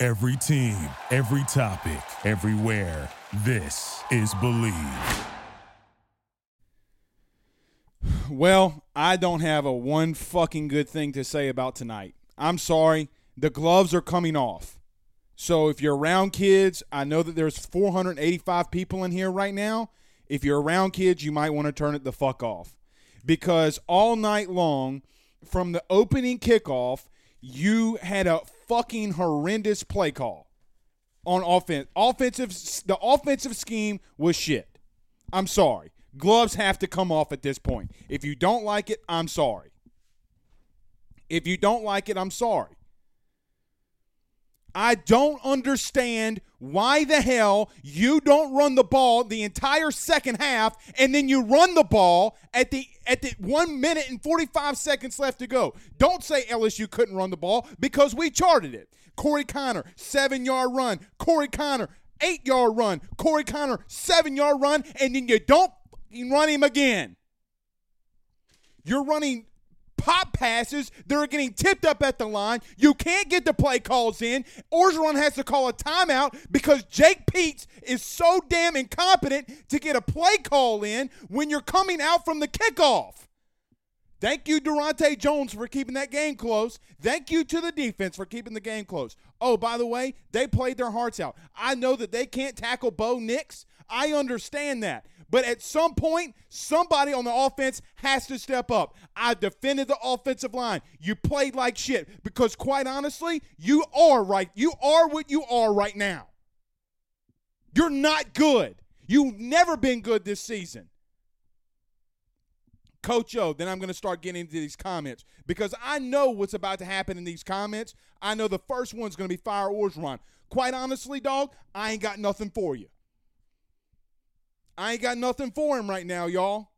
Every team, every topic, everywhere. This is Believe. Well, I don't have a one fucking good thing to say about tonight. I'm sorry. The gloves are coming off. So if you're around kids, I know that there's 485 people in here right now. If you're around kids, you might want to turn it the fuck off. Because all night long, from the opening kickoff, you had a fucking horrendous play call on offense. Offensive the offensive scheme was shit. I'm sorry. Gloves have to come off at this point. If you don't like it, I'm sorry. If you don't like it, I'm sorry. I don't understand why the hell you don't run the ball the entire second half and then you run the ball at the at the 1 minute and 45 seconds left to go. Don't say LSU couldn't run the ball because we charted it. Corey Kiner, 7-yard run. Corey Kiner, 8-yard run. Corey Kiner, 7-yard run and then you don't run him again. You're running pop passes they are getting tipped up at the line. You can't get the play calls in. Orgeron has to call a timeout because Jake Peetz is so damn incompetent to get a play call in when you're coming out from the kickoff. Thank you, Daronte Jones, for keeping that game close. Thank you to the defense for keeping the game close. Oh, by the way, they played their hearts out. I know that they can't tackle Bo Nix. I understand that. But at some point, somebody on the offense has to step up. I defended the offensive line. You played like shit because, quite honestly, you are right. You are what you are right now. You're not good. You've never been good this season. Coach O, then I'm going to start getting into these comments because I know what's about to happen in these comments. I know the first one's going to be Fire Orgeron. Quite honestly, dog, I ain't got nothing for you. I ain't got nothing for him right now, y'all.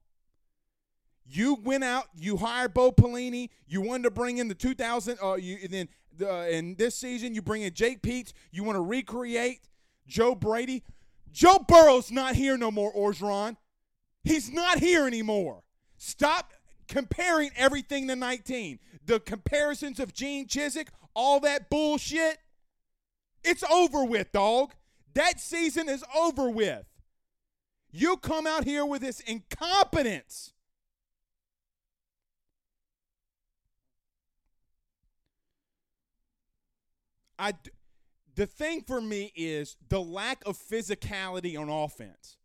You went out, you hired Bo Pelini, you wanted to bring in the 2000, uh, you and then uh, in this season you bring in Jake Peetz, you want to recreate Joe Brady. Joe Burrow's not here no more, Orgeron. He's not here anymore. Stop comparing everything to 19. The comparisons of Gene Chizik, all that bullshit, it's over with, dog. That season is over with. You come out here with this incompetence. I the thing for me is the lack of physicality on offense.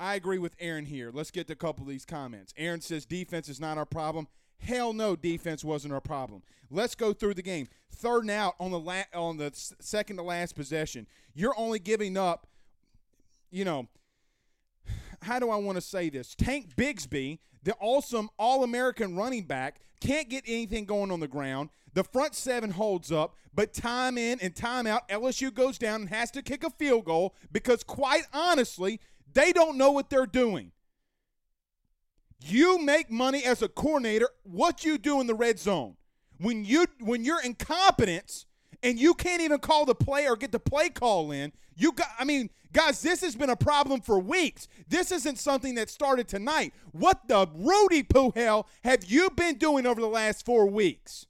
I agree with Aaron here. Let's get to a couple of these comments. Aaron says defense is not our problem. Hell no, defense wasn't our problem. Let's go through the game. Third and out on the la- on the second to last possession. You're only giving up, you know, how do I want to say this? Tank Bigsby, the awesome All-American running back, can't get anything going on the ground. The front seven holds up, but time in and time out, LSU goes down and has to kick a field goal because, quite honestly, they don't know what they're doing. You make money as a coordinator. What you do in the red zone when you when you're incompetence and you can't even call the play or get the play call in. You got. I mean, guys, this has been a problem for weeks. This isn't something that started tonight. What the Rudy poo hell have you been doing over the last four weeks?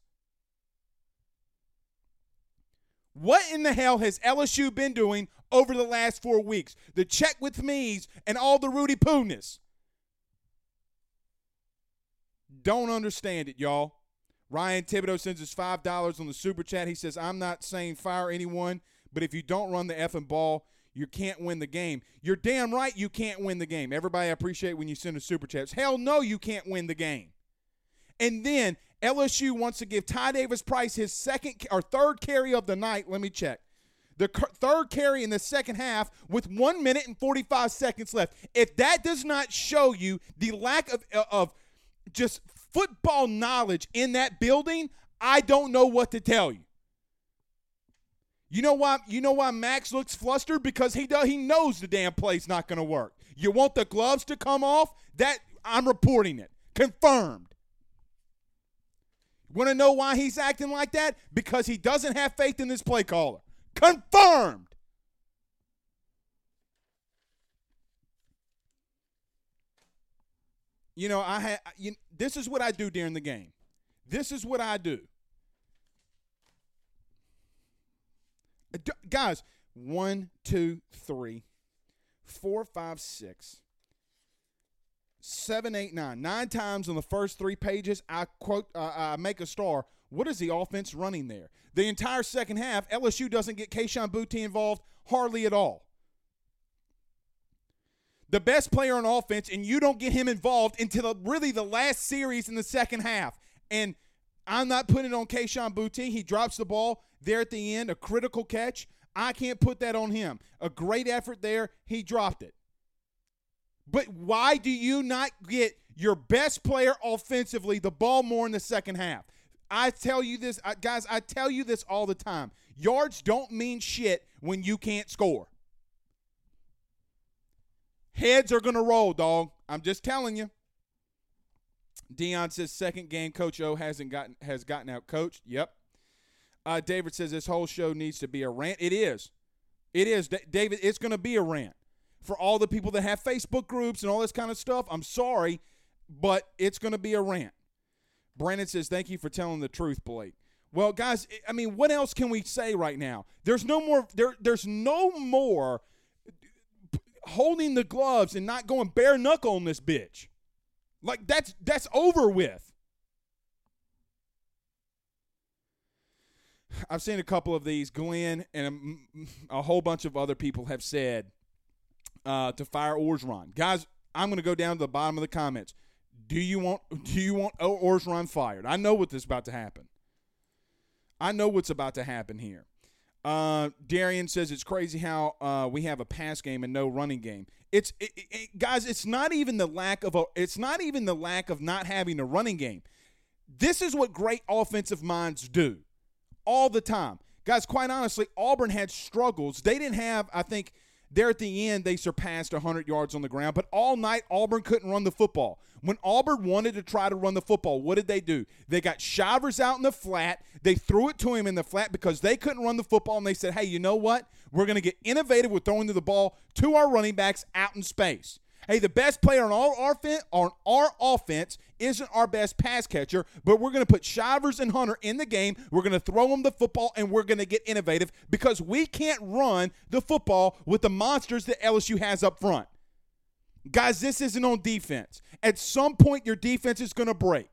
What in the hell has LSU been doing over the last four weeks? The check with me's and all the Rudy Pooness. Don't understand it, y'all. Ryan Thibodeau sends us $5 on the super chat. He says, I'm not saying fire anyone, but if you don't run the effing ball, you can't win the game. You're damn right you can't win the game. Everybody I appreciate when you send a super chats. Hell no, you can't win the game. And then LSU wants to give Ty Davis Price his second or third carry of the night. Let me check. The third carry in the second half with one minute and 45 seconds left. If that does not show you the lack of, uh, of just football knowledge in that building, I don't know what to tell you. You know why? You know why Max looks flustered because he does. He knows the damn play's not going to work. You want the gloves to come off? That I'm reporting it, confirmed. Want to know why he's acting like that? Because he doesn't have faith in this play caller. Confirmed. You know, I had. You, this is what I do during the game. This is what I do. Guys, one, two, three, four, five, six, seven, eight, nine. Nine times on the first three pages, I quote, uh, I make a star. What is the offense running there? The entire second half, LSU doesn't get Kayshon Boutte involved hardly at all. The best player on offense, and you don't get him involved until the, really the last series in the second half. And I'm not putting it on Kayshon Boutte. He drops the ball there at the end, a critical catch. I can't put that on him. A great effort there. He dropped it. But why do you not get your best player offensively the ball more in the second half? I tell you this, guys, I tell you this all the time. Yards don't mean shit when you can't score. Heads are to roll, dog. I'm just telling you. Dion says second game coach O hasn't gotten has gotten out coached. Yep. Uh, David says this whole show needs to be a rant. It is. It is. D- David, it's to be a rant for all the people that have Facebook groups and all this kind of stuff. I'm sorry, but it's to be a rant. Brandon says, Thank you for telling the truth, Blake. Well, guys, I mean, what else can we say right now? There's no more there there's no more holding the gloves and not going bare knuckle on this bitch. Like that's that's over with. I've seen a couple of these. Glenn and a, a whole bunch of other people have said uh, to fire Orgeron. Guys, I'm going to go down to the bottom of the comments. Do you want do you want Orgeron fired? I know what is about to happen. I know what's about to happen here. Uh, Darian says it's crazy how uh, we have a pass game and no running game. It's it, it, guys, it's not even the lack of a, it's not even the lack of not having a running game. This is what great offensive minds do all the time. Guys, quite honestly, Auburn had struggles. They didn't have, I think, there at the end, they surpassed 100 yards on the ground, but all night, Auburn couldn't run the football. When Auburn wanted to try to run the football, what did they do? They got Shivers out in the flat. They threw it to him in the flat because they couldn't run the football, and they said, hey, you know what? We're going to get innovative with throwing the ball to our running backs out in space. Hey, the best player on our offense on our offense isn't our best pass catcher, but we're going to put Shivers and Hunter in the game. We're going to throw them the football, and we're going to get innovative because we can't run the football with the monsters that LSU has up front. Guys, this isn't on defense. At some point, your defense is going to break.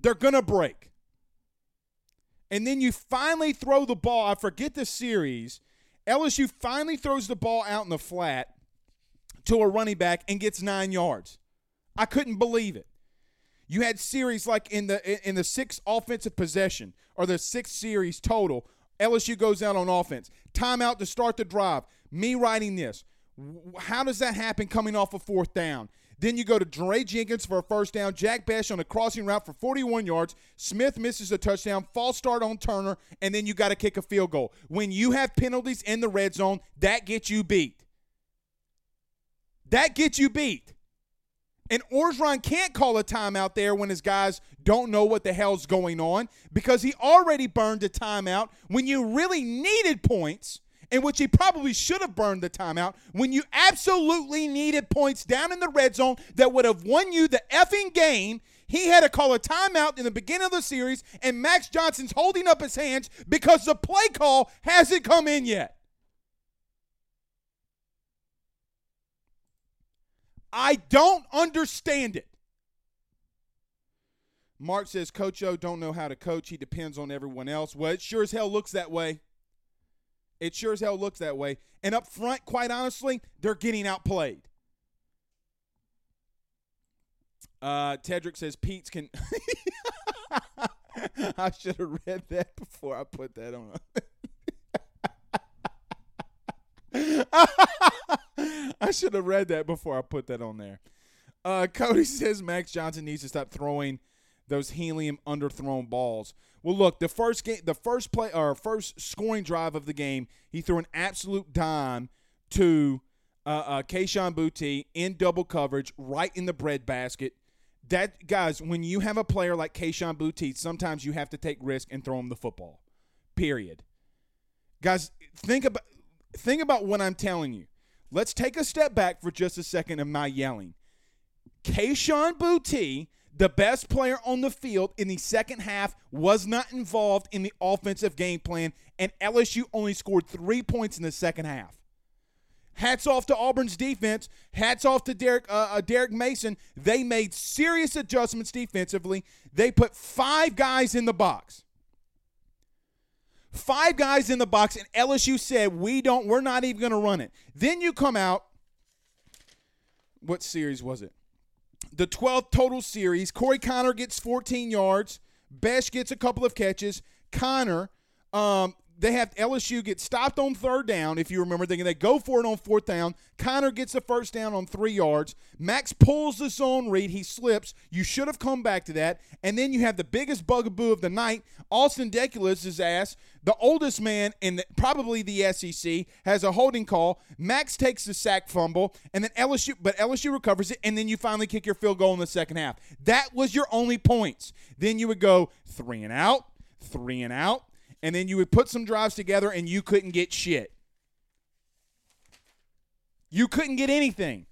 They're going to break. And then you finally throw the ball. I forget the series LSU finally throws the ball out in the flat to a running back and gets nine yards. I couldn't believe it. You had series like in the in the sixth offensive possession or the sixth series total. LSU goes out on offense. Timeout to start the drive. Me writing this. How does that happen coming off a fourth down? Then you go to Dre Jenkins for a first down. Jack Bech on a crossing route for 41 yards. Smith misses a touchdown. False start on Turner. And then you got to kick a field goal. When you have penalties in the red zone, that gets you beat. That gets you beat. And Orgeron can't call a timeout there when his guys don't know what the hell's going on because he already burned a timeout when you really needed points in which he probably should have burned the timeout when you absolutely needed points down in the red zone that would have won you the effing game. He had to call a timeout in the beginning of the series, and Max Johnson's holding up his hands because the play call hasn't come in yet. I don't understand it. Mark says Coach O don't know how to coach. He depends on everyone else. Well, it sure as hell looks that way. It sure as hell looks that way. And up front, quite honestly, they're getting outplayed. Uh, Tedrick says Peetz can. I should have read that before I put that on. I should have read that before I put that on there. Uh, Cody says Max Johnson needs to stop throwing those helium underthrown balls. Well, look, the first game, the first play or first scoring drive of the game, he threw an absolute dime to uh, uh, Kayshon Boutte in double coverage, right in the breadbasket. That guys, when you have a player like Kayshon Boutte, sometimes you have to take risk and throw him the football. Period. Guys, think about think about what I'm telling you. Let's take a step back for just a second of my yelling. Kayshon Boutte, the best player on the field in the second half, was not involved in the offensive game plan, and LSU only scored three points in the second half. Hats off to Auburn's defense. Hats off to Derek uh, uh, Derek Mason. They made serious adjustments defensively. They put five guys in the box. Five guys in the box, and LSU said, "We don't. We're not even going to run it." Then you come out. What series was it? The 12th total series. Corey Kiner gets 14 yards. Bech gets a couple of catches. Kiner um, they have LSU get stopped on third down. If you remember, they they go for it on fourth down. Kiner gets the first down on three yards. Max pulls the zone read. He slips. You should have come back to that. And then you have the biggest bugaboo of the night. Austin Deculus' is ass, the oldest man in the, probably the SEC, has a holding call. Max takes the sack fumble, and then LSU, but LSU recovers it, and then you finally kick your field goal in the second half. That was your only points. Then you would go three and out, three and out and then you would put some drives together and you couldn't get shit. You couldn't get anything.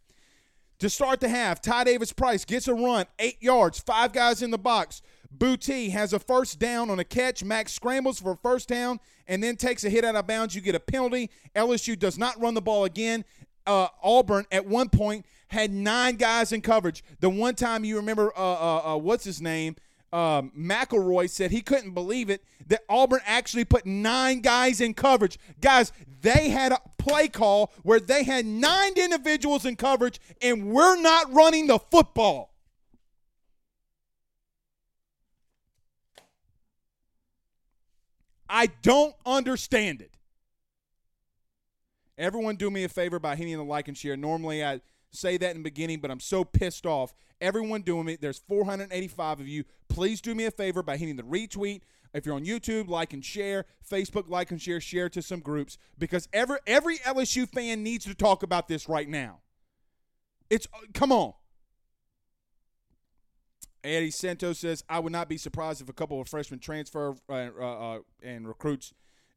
To start the half, Ty Davis Price gets a run, eight yards, five guys in the box. Boutte has a first down on a catch. Max scrambles for a first down and then takes a hit out of bounds. You get a penalty. LSU does not run the ball again. Uh, Auburn at one point had nine guys in coverage. The one time you remember, uh, uh, uh what's his name? Um, McElroy said he couldn't believe it that Auburn actually put nine guys in coverage. Guys, they had a play call where they had nine individuals in coverage, and we're not running the football. I don't understand it. Everyone, do me a favor by hitting the like and share. Normally, I say that in the beginning, but I'm so pissed off. Everyone doing it. There's 485 of you. Please do me a favor by hitting the retweet. If you're on YouTube, like and share. Facebook, like and share. Share to some groups because every every LSU fan needs to talk about this right now. It's uh, come on. Eddie Santos says, "I would not be surprised if a couple of freshmen transfer uh, uh, uh and recruits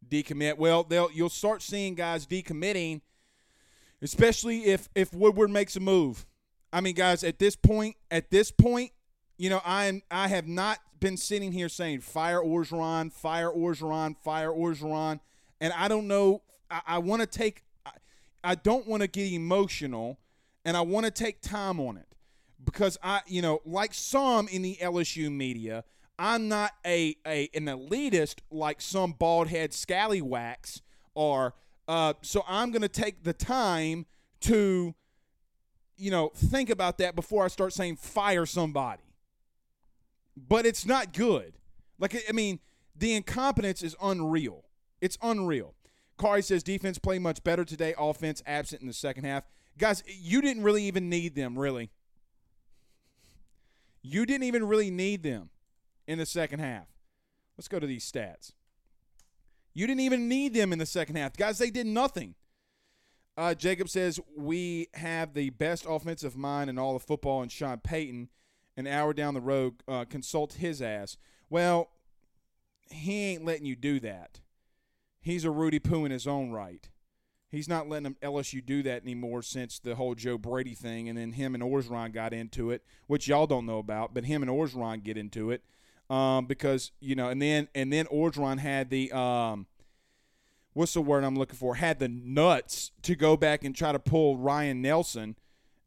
decommit. Well, they'll you'll start seeing guys decommitting." Especially if if Woodward makes a move. I mean, guys, at this point, at this point, you know, I am I have not been sitting here saying fire Orgeron, fire Orgeron, fire Orgeron, and I don't know. I, I want to take. I, I don't want to get emotional, and I want to take time on it because I, you know, like some in the LSU media, I'm not a, a an elitist like some bald head scallywags are uh, so I'm going to take the time to, you know, think about that before I start saying fire somebody. But it's not good. Like, I mean, the incompetence is unreal. It's unreal. Kari says defense played much better today, offense absent in the second half. Guys, you didn't really even need them, really. You didn't even really need them in the second half. Let's go to these stats. You didn't even need them in the second half. Guys, they did nothing. Uh, Jacob says, We have the best offensive mind in all of football, and Sean Payton, an hour down the road, uh, consult his ass. Well, he ain't letting you do that. He's a Rudy Poo in his own right. He's not letting LSU do that anymore since the whole Joe Brady thing, and then him and Orgeron got into it, which y'all don't know about, but him and Orgeron get into it um, because you know, and then and then Orgeron had the um, what's the word I'm looking for? Had the nuts to go back and try to pull Ryan Nelson,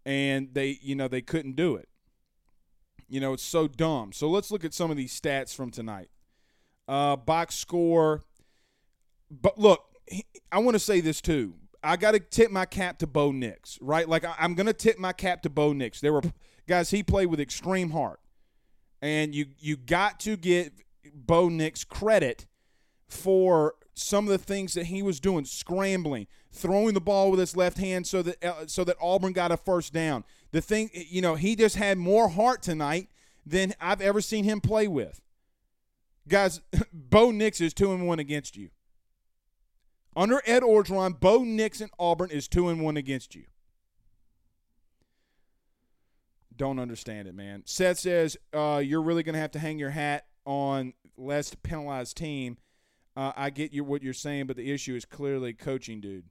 and they you know they couldn't do it. You know, it's so dumb. So let's look at some of these stats from tonight. Uh, box score. But look, I want to say this too. I got to tip my cap to Bo Nix, right? Like I, am going to tip my cap to Bo Nix. There were guys he played with extreme heart and you you got to give Bo Nix credit for some of the things that he was doing, scrambling, throwing the ball with his left hand so that uh, so that Auburn got a first down. The thing, you know, he just had more heart tonight than I've ever seen him play with. Guys, Bo Nix is two and one against you. Under Ed Orgeron, Bo Nix and Auburn is two and one against you. Don't understand it, man. Seth says uh, you're really going to have to hang your hat on less penalized team. Uh, I get you what you're saying, but the issue is clearly coaching, dude.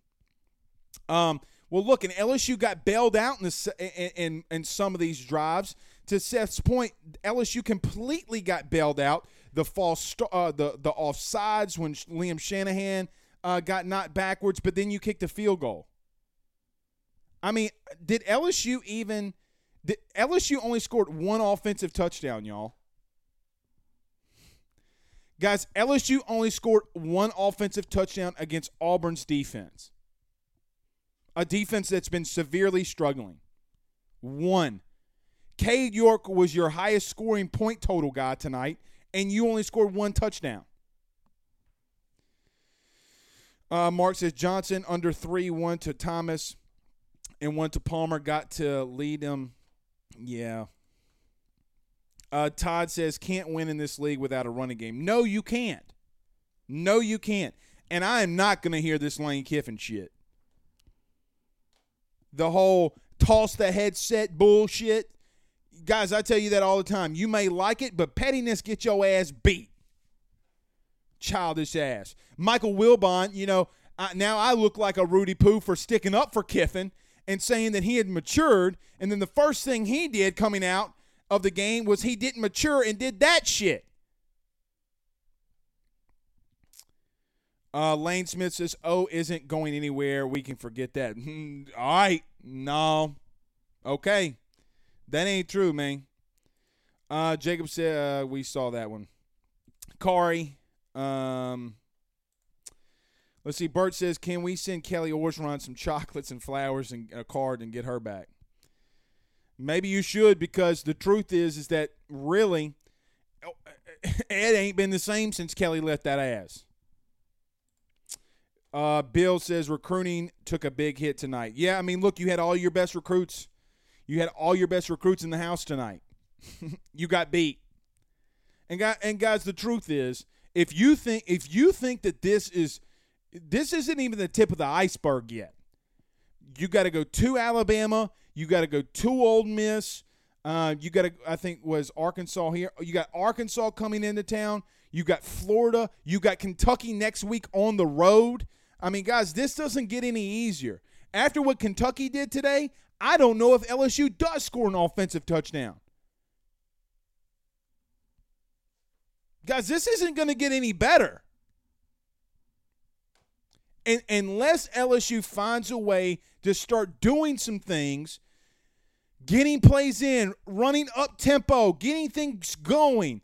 Um, well, look, and LSU got bailed out in, the, in, in, some of these drives. To Seth's point, LSU completely got bailed out. The false, uh, the the offsides when Liam Shanahan uh, got knocked backwards, but then you kicked a field goal. I mean, did LSU even? Did LSU only scored one offensive touchdown, y'all? Guys, LSU only scored one offensive touchdown against Auburn's defense. A defense that's been severely struggling. One. Cade York was your highest scoring point total guy tonight, and you only scored one touchdown. Uh, Mark says Johnson under three, one to Thomas, and one to Palmer. Got to lead them. Yeah, uh, Todd says can't win in this league without a running game. No, you can't. No, you can't. And I am not going to hear this Lane Kiffin shit. The whole toss the headset bullshit. Guys, I tell you that all the time. You may like it, but pettiness gets your ass beat. Childish ass. Michael Wilbon, you know, I, now I look like a Rudy Poo for sticking up for Kiffin and saying that he had matured. And then the first thing he did coming out of the game was he didn't mature and did that shit. Uh, Lane Smith says, "Oh, isn't going anywhere. We can forget that." All right, no, okay, that ain't true, man. Uh, Jacob said uh, we saw that one. Kari, um, let's see. Bert says, "Can we send Kelly Orgeron some chocolates and flowers and a card and get her back?" Maybe you should because the truth is is that really Ed ain't been the same since Kelly left that ass. Uh, Bill says recruiting took a big hit tonight. Yeah, I mean, look, you had all your best recruits. You had all your best recruits in the house tonight. you got beat. And guys, and guys, the truth is, if you think if you think that this is this isn't even the tip of the iceberg yet. You got to go to Alabama. You got to go to Ole Miss. Uh, you got to, I think, was Arkansas here. You got Arkansas coming into town. You got Florida. You got Kentucky next week on the road. I mean, guys, this doesn't get any easier. After what Kentucky did today, I don't know if LSU does score an offensive touchdown. Guys, this isn't going to get any better. And unless LSU finds a way to start doing some things getting plays in, running up tempo, getting things going.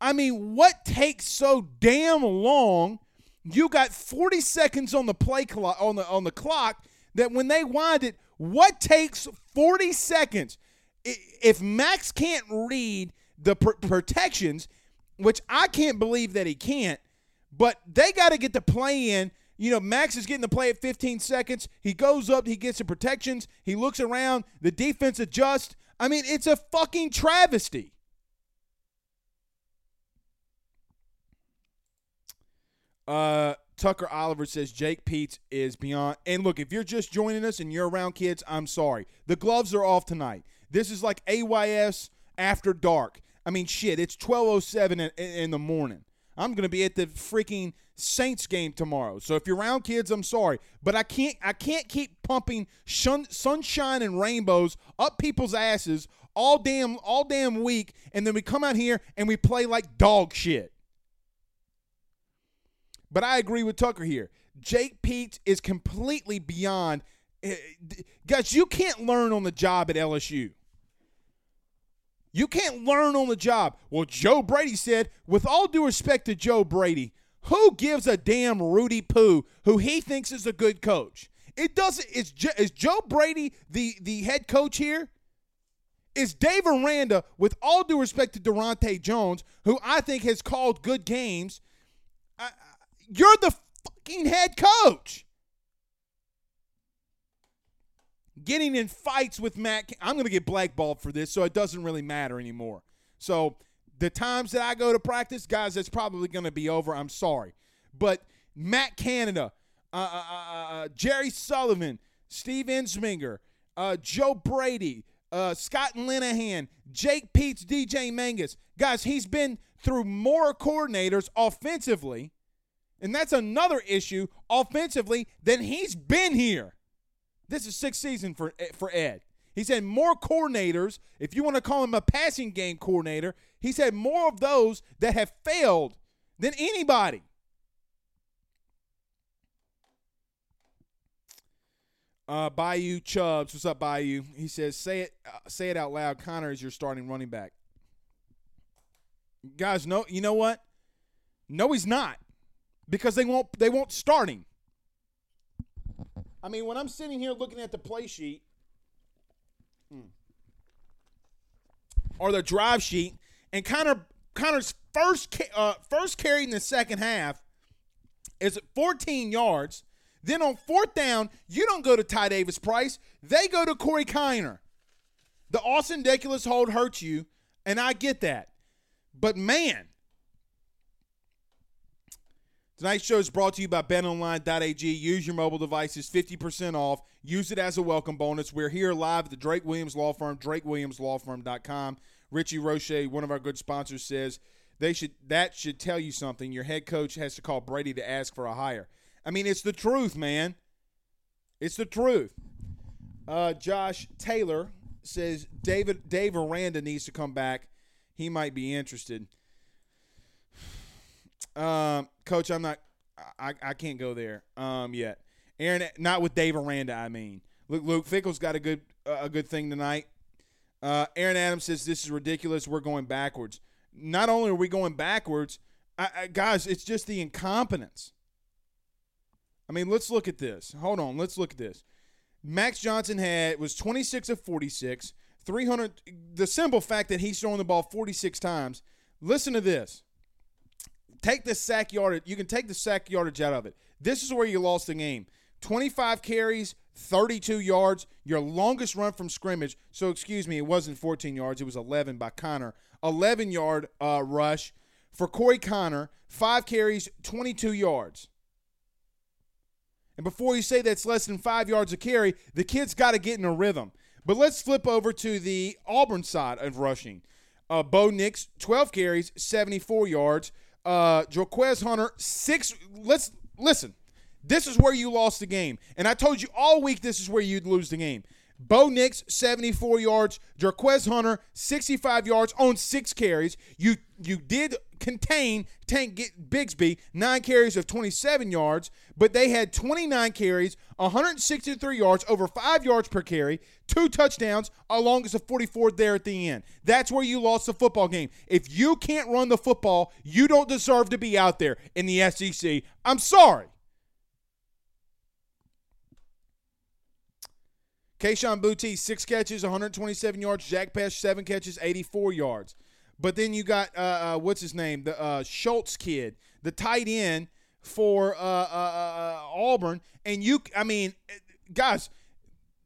I mean, what takes so damn long? You got 40 seconds on the play clock on the on the clock that when they wind it, what takes 40 seconds? If Max can't read the pr- protections, which I can't believe that he can't, but they got to get the play in you know, Max is getting the play at 15 seconds. He goes up, he gets the protections, he looks around, the defense adjusts. I mean, it's a fucking travesty. Uh, Tucker Oliver says Jake Peetz is beyond. And look, if you're just joining us and you're around kids, I'm sorry. The gloves are off tonight. This is like AYS after dark. I mean, shit, it's 12:07 in, in the morning. I'm to be at the freaking Saints game tomorrow. So if you're around kids, I'm sorry, but I can't I can't keep pumping shun, sunshine and rainbows up people's asses all damn all damn week and then we come out here and we play like dog shit. But I agree with Tucker here. Jake Peetz is completely beyond uh, guys, you can't learn on the job at LSU. You can't learn on the job. Well, Joe Brady said, with all due respect to Joe Brady, who gives a damn Rudy Poo who he thinks is a good coach? It doesn't. Is, is Joe Brady the, the head coach here? Is Dave Aranda, with all due respect to Daronte Jones, who I think has called good games, uh, you're the fucking head coach. Getting in fights with Matt. I'm going to get blackballed for this, so it doesn't really matter anymore. So the times that I go to practice, guys, that's probably going to be over. I'm sorry, but Matt Canada, uh, uh, uh, uh Jerry Sullivan, Steve Ensminger, uh, Joe Brady, uh, Scott Linehan, Jake Peetz, DJ Mangas, Guys, he's been through more coordinators offensively, and that's another issue offensively than he's been here. This is sixth season for for Ed. He's had more coordinators. If you want to call him a passing game coordinator, he's had more of those that have failed than anybody. Uh, Bayou Chubbs, what's up, Bayou? He says, "Say it, uh, say it out loud." Conner is your starting running back. Guys, no, you know what? No, he's not, because they won't they won't start him. I mean, when I'm sitting here looking at the play sheet or the drive sheet, and Conner Conner's first uh, first carry in the second half is 14 yards. Then on fourth down, you don't go to Ty Davis Price. They go to Corey Kiner. The Austin Deculus hold hurts you, and I get that. But man, tonight's show is brought to you by betonline.ag. Use your mobile devices, 50% off. Use it as a welcome bonus. We're here live at the Drake Williams Law Firm, drakewilliamslawfirm.com. Richie Roche, one of our good sponsors, says they should that should tell you something. Your head coach has to call Brady to ask for a hire. I mean, it's the truth, man. It's the truth. Uh, Josh Taylor says David Dave Aranda needs to come back. He might be interested. Um, Coach, I'm not. I, I can't go there um, yet. Aaron, not with Dave Aranda. I mean, Luke, Luke Fickell's got a good uh, a good thing tonight. Uh, Aaron Adams says this is ridiculous. We're going backwards. Not only are we going backwards, I, I, guys, it's just the incompetence. I mean, let's look at this. Hold on, let's look at this. Max Johnson had was 26 of 46, 300. The simple fact that he's throwing the ball 46 times. Listen to this. Take the sack yardage. You can take the sack yardage out of it. This is where you lost the game. 25 carries, 32 yards, your longest run from scrimmage. So, excuse me, it wasn't 14 yards, it was 11 by Kiner. 11 yard uh, rush for Corey Kiner, five carries, 22 yards. And before you say that's less than five yards a carry, the kid's got to get in a rhythm. But let's flip over to the Auburn side of rushing. Uh, Bo Nix, 12 carries, 74 yards. Uh, Jarquez Hunter, six. Let's listen. This is where you lost the game. And I told you all week this is where you'd lose the game. Bo Nix, 74 yards. Jarquez Hunter, 65 yards on six carries. You you did contain Tank Bigsby, nine carries of 27 yards, but they had 29 carries, 163 yards, over five yards per carry, two touchdowns, along as a 44 there at the end. That's where you lost the football game. If you can't run the football, you don't deserve to be out there in the SEC. I'm sorry. Kayshon Boutte, six catches, 127 yards. Jack Bech, seven catches, 84 yards. But then you got uh, uh, what's his name, the uh, Schultz kid, the tight end for uh, uh, uh, Auburn, and you, I mean, guys,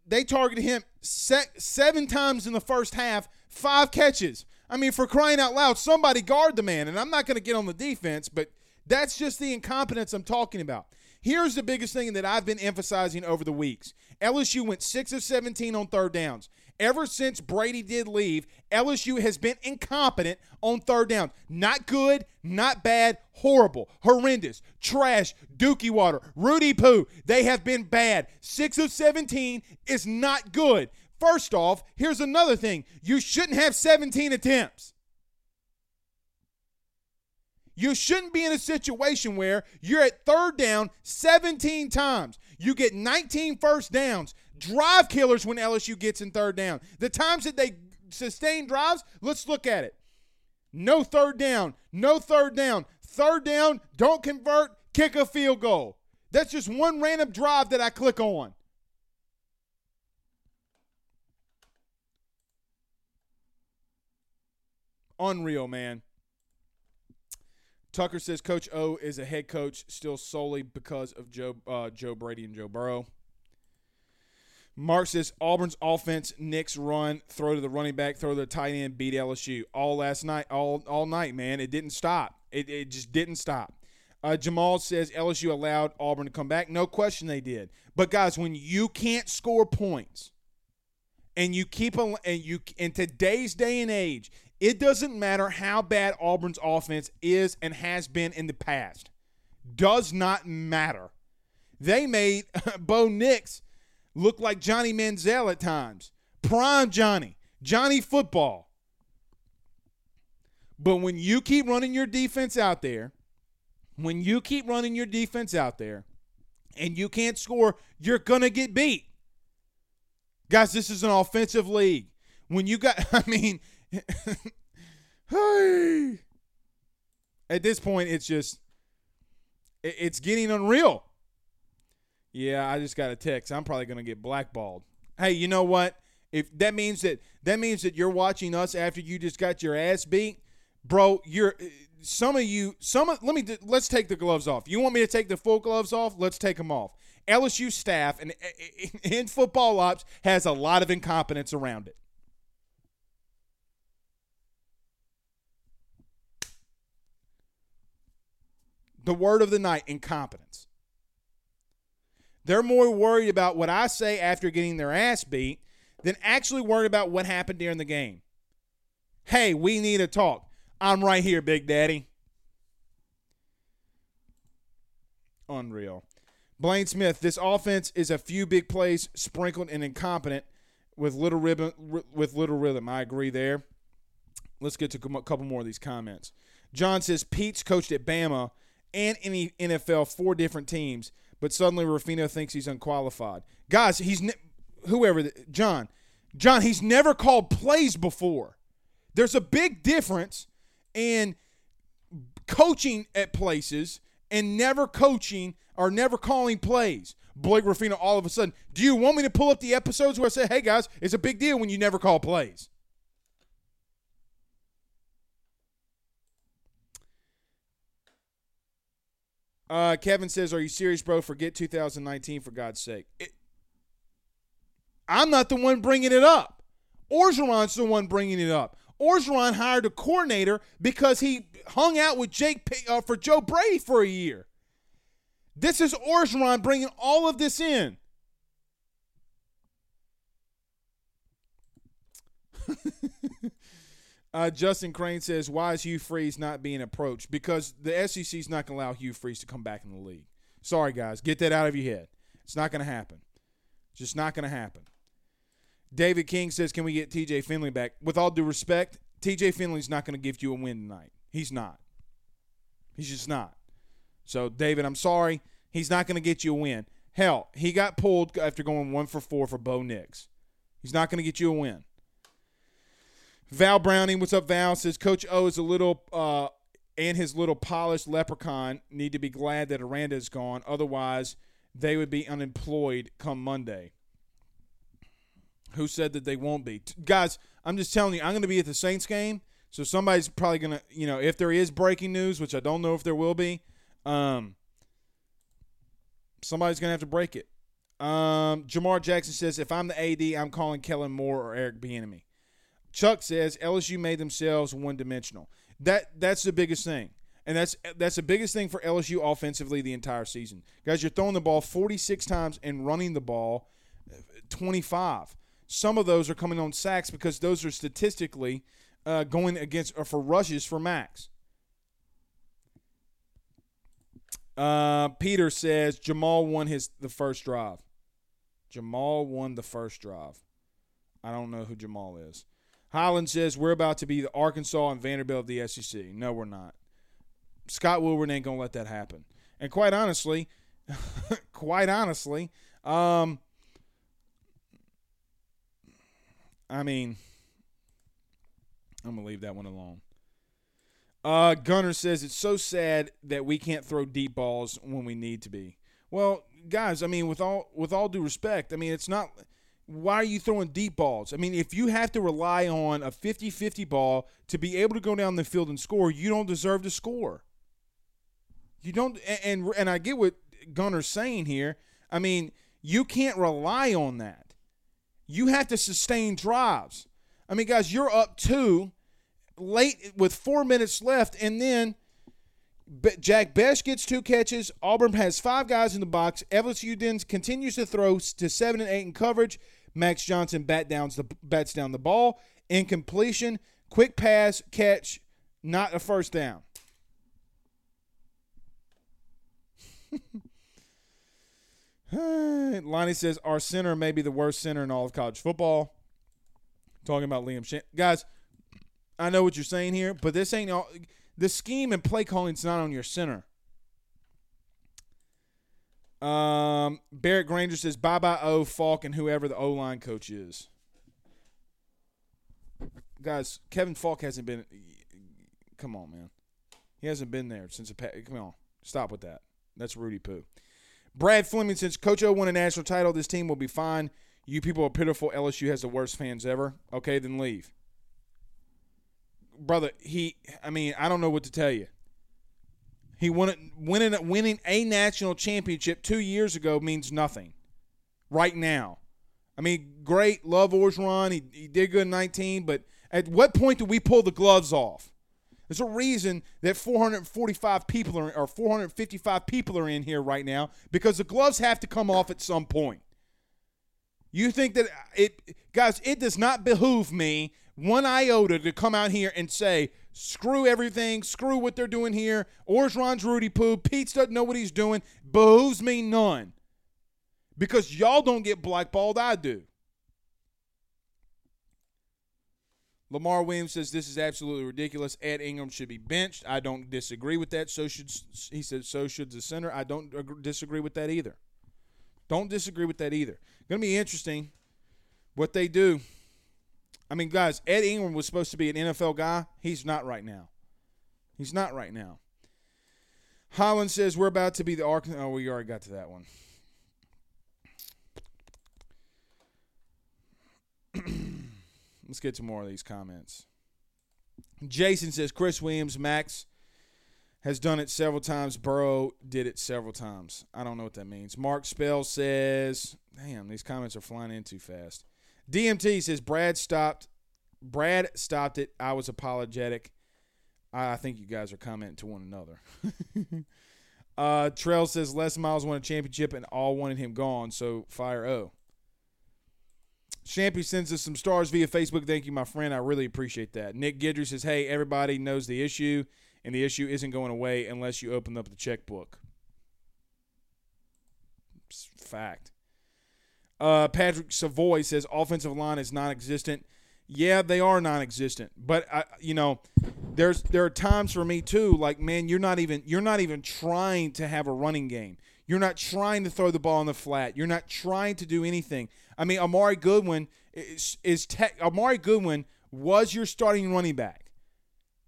they targeted him se- seven times in the first half, five catches. I mean, for crying out loud, somebody guard the man. And I'm not going to get on the defense, but that's just the incompetence I'm talking about. Here's the biggest thing that I've been emphasizing over the weeks LSU went 6 of 17 on third downs. Ever since Brady did leave, LSU has been incompetent on third down. Not good, not bad, horrible, horrendous, trash, dookie water, Rudy Poo. They have been bad. 6 of 17 is not good. First off, here's another thing you shouldn't have 17 attempts. You shouldn't be in a situation where you're at third down 17 times. You get 19 first downs. Drive killers when LSU gets in third down. The times that they sustain drives, let's look at it. No third down. No third down. Third down, don't convert, kick a field goal. That's just one random drive that I click on. Unreal, man. Tucker says Coach O is a head coach still solely because of Joe uh, Joe Brady and Joe Burrow. Mark says Auburn's offense, Nix run, throw to the running back, throw to the tight end, beat LSU all last night, all all night, man. It didn't stop. It, it just didn't stop. Uh, Jamal says LSU allowed Auburn to come back. No question they did. But guys, when you can't score points and you keep a, and you in today's day and age, it doesn't matter how bad Auburn's offense is and has been in the past. Does not matter. They made Bo Nix look like Johnny Manziel at times. Prime Johnny. Johnny football. But when you keep running your defense out there, when you keep running your defense out there and you can't score, you're going to get beat. Guys, this is an offensive league. When you got, I mean, hey, at this point, it's just, it's getting unreal. Yeah, I just got a text. I'm probably to get blackballed. Hey, you know what? If that means that that means that you're watching us after you just got your ass beat, bro, you're some of you some of, let me let's take the gloves off. You want me to take the full gloves off? Let's take them off. LSU staff and in football ops has a lot of incompetence around it. The word of the night incompetence. They're more worried about what I say after getting their ass beat than actually worried about what happened during the game. Hey, we need to talk. I'm right here, Big Daddy. Unreal. Blaine Smith, this offense is a few big plays sprinkled and incompetent with little rhythm. With little rhythm, I agree there. Let's get to a couple more of these comments. John says Peetz coached at Bama and any NFL four different teams, but suddenly Ruffino thinks he's unqualified. Guys, he's ne- whoever John, John, he's never called plays before. There's a big difference in coaching at places and never coaching or never calling plays. Blake Ruffino all of a sudden, do you want me to pull up the episodes where I say, hey guys, it's a big deal when you never call plays? Uh, Kevin says, "Are you serious, bro? Forget 2019 for God's sake." It, I'm not the one bringing it up. Orgeron's the one bringing it up. Orgeron hired a coordinator because he hung out with Jake uh, for Joe Brady for a year. This is Orgeron bringing all of this in. Uh, Justin Crane says, "Why is Hugh Freeze not being approached? Because the SEC is not going to allow Hugh Freeze to come back in the league. Sorry, guys, get that out of your head. It's not going to happen. It's just not going to happen." David King says, "Can we get TJ Finley back?" With all due respect, TJ Finley's not going to give you a win tonight. He's not. He's just not. So, David, I'm sorry. He's not going to get you a win. Hell, he got pulled after going one for four for Bo Nix. He's not going to get you a win. Val Browning, what's up, Val? Says Coach O is a little, uh, and his little polished leprechaun need to be glad that Aranda is gone. Otherwise, they would be unemployed come Monday. Who said that they won't be? Guys, I'm just telling you, I'm going to be at the Saints game. So somebody's probably going to, you know, if there is breaking news, which I don't know if there will be, um, somebody's going to have to break it. Um, Jamar Jackson says, if I'm the AD, I'm calling Kellen Moore or Eric Bieniemy. Chuck says LSU made themselves one dimensional. That that's the biggest thing. And that's that's the biggest thing for LSU offensively the entire season. Guys, you're throwing the ball 46 times and running the ball 25. Some of those are coming on sacks because those are statistically uh, going against or for rushes for Max. Uh, Peter says Jamal won his the first drive. Jamal won the first drive. I don't know who Jamal is. Highland says we're about to be the Arkansas and Vanderbilt of the SEC. No, we're not. Scott Woodward ain't gonna let that happen. And quite honestly, quite honestly, um, I mean, I'm gonna leave that one alone. Uh, Gunner says it's so sad that we can't throw deep balls when we need to be. Well, guys, I mean, with all with all due respect, I mean, it's not. Why are you throwing deep balls? I mean, if you have to rely on a 50-50 ball to be able to go down the field and score, you don't deserve to score. You don't, and and I get what Gunner's saying here. I mean, you can't rely on that. You have to sustain drives. I mean, guys, you're up two late with four minutes left, and then Jack Bech gets two catches. Auburn has five guys in the box. LSU then continues to throw to seven and eight in coverage. Max Johnson bat downs the bats down the ball. Incompletion, quick pass, catch, not a first down. Lonnie says our center may be the worst center in all of college football. Talking about Liam Shan- guys. I know what you're saying here, but this ain't all. The scheme and play calling is not on your center. Um, Barrett Grainger says bye bye O Faulk and whoever the O line coach is. Guys, Kevin Faulk hasn't been. Come on, man. He hasn't been there since. A, come on, stop with that. That's Rudy Poo. Brad Fleming, since Coach O won a national title, this team will be fine. You people are pitiful. LSU has the worst fans ever. Okay, then leave. Brother, he, I mean, I don't know what to tell you. He won winning, winning a national championship two years ago means nothing right now. I mean, great. Love Orgeron. He, he did good in 19, but at what point do we pull the gloves off? There's a reason that 445 people are or 455 people are in here right now because the gloves have to come off at some point. You think that it guys, it does not behoove me one iota to come out here and say, screw everything, screw what they're doing here. Orgeron's Rudy Poo. Peetz doesn't know what he's doing. Behooves me none. Because y'all don't get blackballed, I do. Lamar Williams says this is absolutely ridiculous. Ed Ingram should be benched. I don't disagree with that. So should he said so should the center. I don't agree, disagree with that either. Don't disagree with that either. Going to be interesting what they do. I mean, guys, Ed Ingram was supposed to be an NFL guy. He's not right now. He's not right now. Holland says we're about to be the Arkansas. Oh, we already got to that one. Let's get to more of these comments. Jason says Chris Williams, Max has done it several times. Burrow did it several times. I don't know what that means. Mark Spell says, damn, these comments are flying in too fast. DMT says Brad stopped. Brad stopped it. I was apologetic. I think you guys are commenting to one another. uh, Trail says Les Miles won a championship and all wanted him gone, so fire O. Champy sends us some stars via Facebook. Thank you, my friend. I really appreciate that. Nick Gidry says, Hey, everybody knows the issue, and the issue isn't going away unless you open up the checkbook. Fact. Uh, Patrick Savoy says, Offensive line is non existent. Yeah, they are non existent. But, I, you know, there's there are times for me too like man you're not even you're not even trying to have a running game you're not trying to throw the ball in the flat you're not trying to do anything I mean, Armoni Goodwin is, is te- Armoni Goodwin was your starting running back.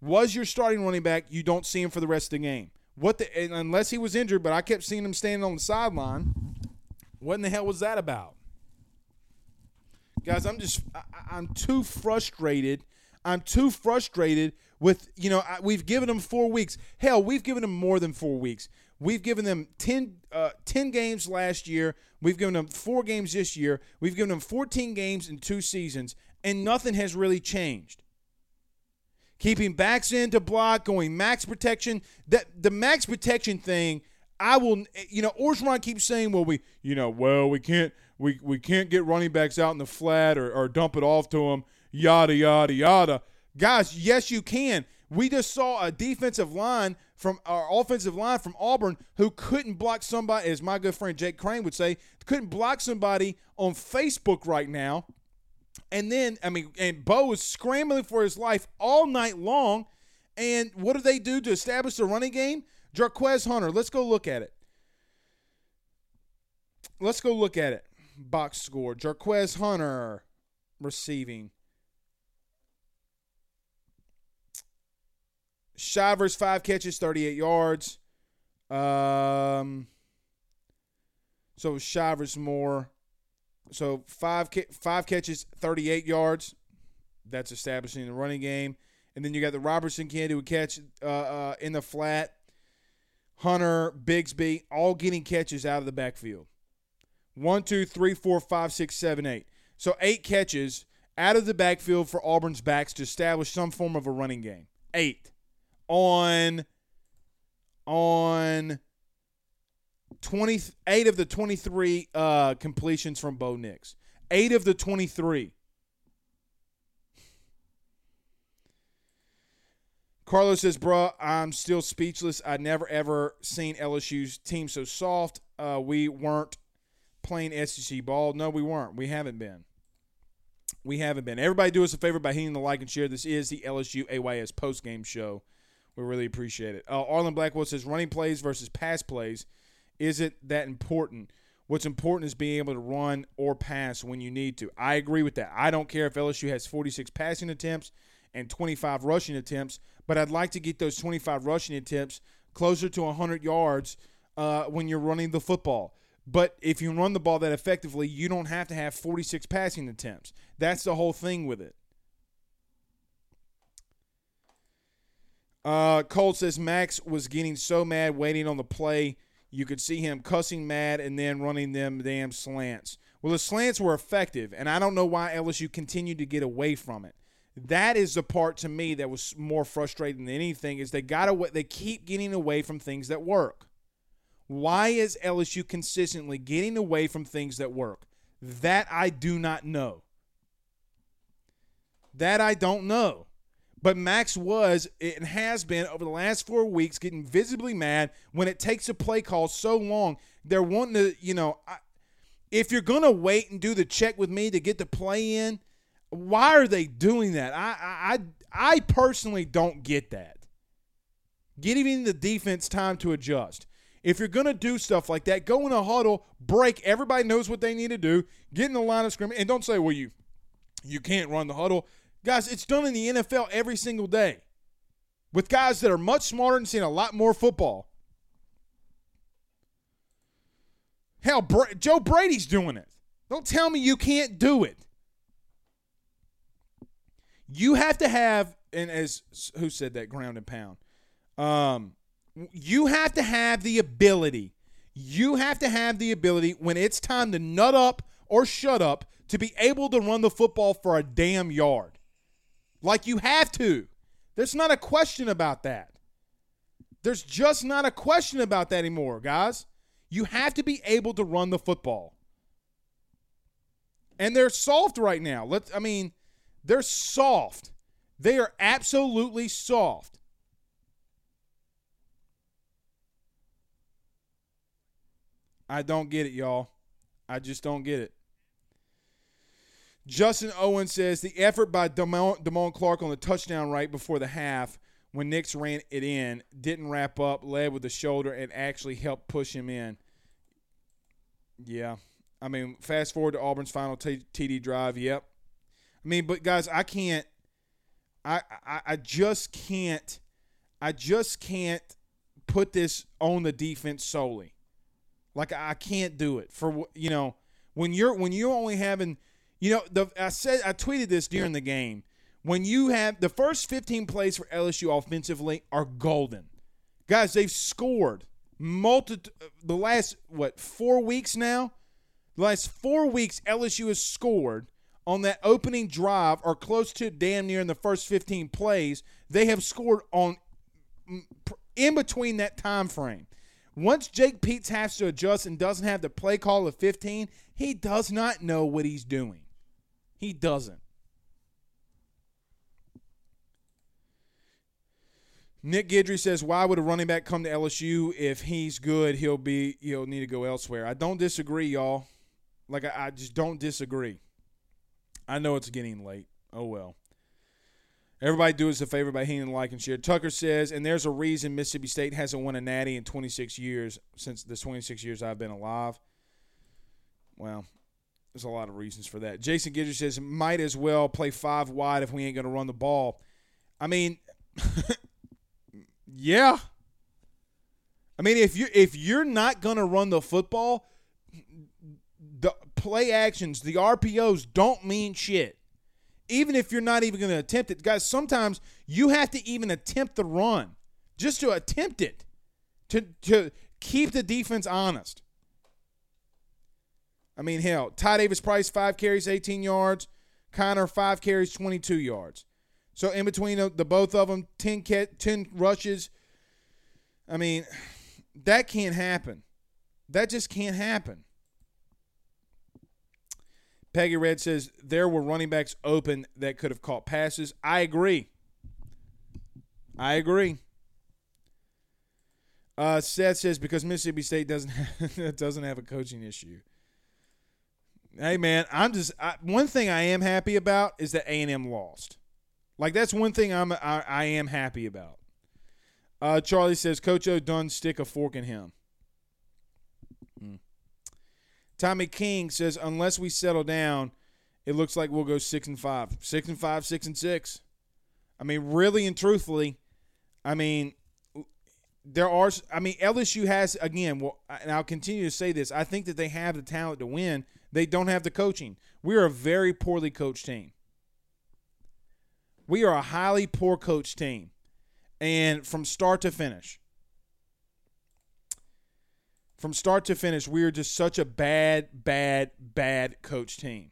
Was your starting running back? You don't see him for the rest of the game. What the unless he was injured, but I kept seeing him standing on the sideline. What in the hell was that about? Guys, I'm just I, I'm too frustrated. I'm too frustrated with you know I, we've given them four weeks. Hell, we've given them more than four weeks. We've given them 10, uh, 10 games last year. We've given them four games this year. We've given them 14 games in two seasons, and nothing has really changed. Keeping backs in to block, going max protection. That the max protection thing, I will. You know, Orgeron keeps saying, "Well, we, you know, well, we can't, we, we can't get running backs out in the flat or, or dump it off to them." Yada yada yada. Guys, yes, you can. We just saw a defensive line from our offensive line from Auburn who couldn't block somebody, as my good friend Jake Crane would say, couldn't block somebody on Facebook right now. And then, I mean, and Bo was scrambling for his life all night long. And what do they do to establish the running game? Jarquez Hunter. Let's go look at it. Let's go look at it. Box score. Jarquez Hunter receiving. Shivers five catches, 38 yards. Um, so Shivers more. So five five catches, 38 yards. That's establishing the running game. And then you got the Robertson kid who would catch uh, uh, in the flat. Hunter, Bigsby, all getting catches out of the backfield. One, two, three, four, five, six, seven, eight. So eight catches out of the backfield for Auburn's backs to establish some form of a running game. Eight on on 28 of the 23 uh, completions from Bo Nix. Eight of the 23. Carlos says, "Bruh, I'm still speechless. I never ever seen LSU's team so soft. Uh, we weren't playing SEC ball. No, we weren't. We haven't been. We haven't been. Everybody, do us a favor by hitting the like and share. This is the LSU AYS post game show. We really appreciate it. Uh, Arlen Blackwell says, running plays versus pass plays. Is it that important. What's important is being able to run or pass when you need to. I agree with that. I don't care if LSU has 46 passing attempts and 25 rushing attempts, but I'd like to get those 25 rushing attempts closer to 100 yards uh, when you're running the football. But if you run the ball that effectively, you don't have to have 46 passing attempts. That's the whole thing with it. Uh, Cole says Max was getting so mad waiting on the play. You could see him cussing mad and then running them damn slants. Well, the slants were effective, and I don't know why LSU continued to get away from it. That is the part to me that was more frustrating than anything is they got away, they keep getting away from things that work. Why is LSU consistently getting away from things that work? That I do not know. That I don't know. But Max was and has been over the last four weeks getting visibly mad when it takes a play call so long. They're wanting to, you know, I, if you're going to wait and do the check with me to get the play in, why are they doing that? I I I personally don't get that. Giving the defense time to adjust. If you're going to do stuff like that, go in a huddle, break. Everybody knows what they need to do. Get in the line of scrimmage, and don't say, "Well, you you can't run the huddle." Guys, it's done in the NFL every single day with guys that are much smarter and seeing a lot more football. Hell, Bra- Joe Brady's doing it. Don't tell me you can't do it. You have to have, and as who said that, ground and pound. Um, you have to have the ability. You have to have the ability when it's time to nut up or shut up to be able to run the football for a damn yard. Like you have to. There's not a question about that. There's just not a question about that anymore, guys. You have to be able to run the football. And they're soft right now. Let's I mean, they're soft. They are absolutely soft. I don't get it, y'all. I just don't get it. Justin Owen says the effort by Damone, Damone Clark on the touchdown right before the half when Nix ran it in didn't wrap up, led with the shoulder, and actually helped push him in. Yeah. I mean, fast forward to Auburn's final t- TD drive. Yep. I mean, but guys, I can't. I, I I just can't. I just can't put this on the defense solely. Like I can't do it for you know when you're when you're only having you know, the I said I tweeted this during the game. When you have the first 15 plays for LSU offensively are golden. Guys, they've scored multi the last what, 4 weeks now? The last 4 weeks LSU has scored on that opening drive or close to damn near in the first 15 plays. They have scored on in between that time frame. Once Jake Peetz has to adjust and doesn't have the play call of 15, he does not know what he's doing. He doesn't. Nick Gidry says, "Why would a running back come to LSU if he's good? He'll be he'll need to go elsewhere." I don't disagree, y'all. Like I, I just don't disagree. I know it's getting late. Oh well. Everybody do us a favor by hitting the like and share. Tucker says, and there's a reason Mississippi State hasn't won a natty in 26 years since the 26 years I've been alive. Well, there's a lot of reasons for that. Jason Gidger says might as well play five wide if we ain't going to run the ball. I mean, yeah. I mean, if you if you're not going to run the football, the play actions, the RPOs don't mean shit. Even if you're not even going to attempt it, guys. Sometimes you have to even attempt the run just to attempt it to to keep the defense honest. I mean, hell, Ty Davis Price, five carries, 18 yards. Kiner, five carries, 22 yards. So in between the, the both of them, 10, 10 rushes. I mean, that can't happen. That just can't happen. Peggy Red says there were running backs open that could have caught passes. I agree. I agree. Uh, Seth says because Mississippi State doesn't have, doesn't have a coaching issue. Hey man, I'm just I, one thing I am happy about is that A and M lost. Like that's one thing I'm I, I am happy about. Uh, Charlie says Coach O done stick a fork in him. Hmm. Tommy King says unless we settle down, it looks like we'll go six and five, six and five, six and six. I mean, really and truthfully, I mean, there are. I mean, LSU has again. Well, and I'll continue to say this. I think that they have the talent to win. They don't have the coaching. We are a very poorly coached team. We are a highly poor coached team, and from start to finish, from start to finish, we are just such a bad, bad, bad coach team.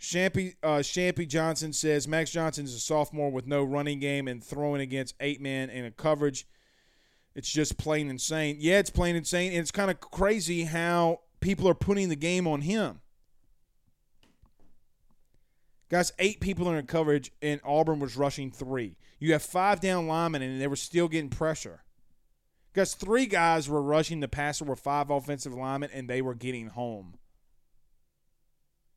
Shampy, uh, Shampy Johnson says Max Johnson is a sophomore with no running game and throwing against eight men in a coverage. It's just plain insane. Yeah, it's plain insane. And it's kind of crazy how people are putting the game on him. Guys, eight people in a coverage, and Auburn was rushing three. You have five down linemen, and they were still getting pressure. Guys, three guys were rushing the passer, were five offensive linemen, and they were getting home.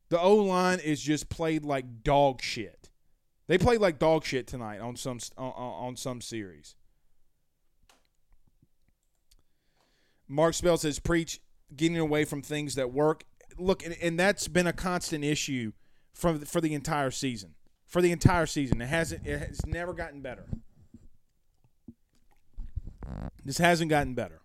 The O line is just played like dog shit. They played like dog shit tonight on some on, on some series. Mark Spell says, "Preach getting away from things that work." Look, and, and that's been a constant issue from for the entire season. For the entire season, it hasn't. It has never gotten better. This hasn't gotten better.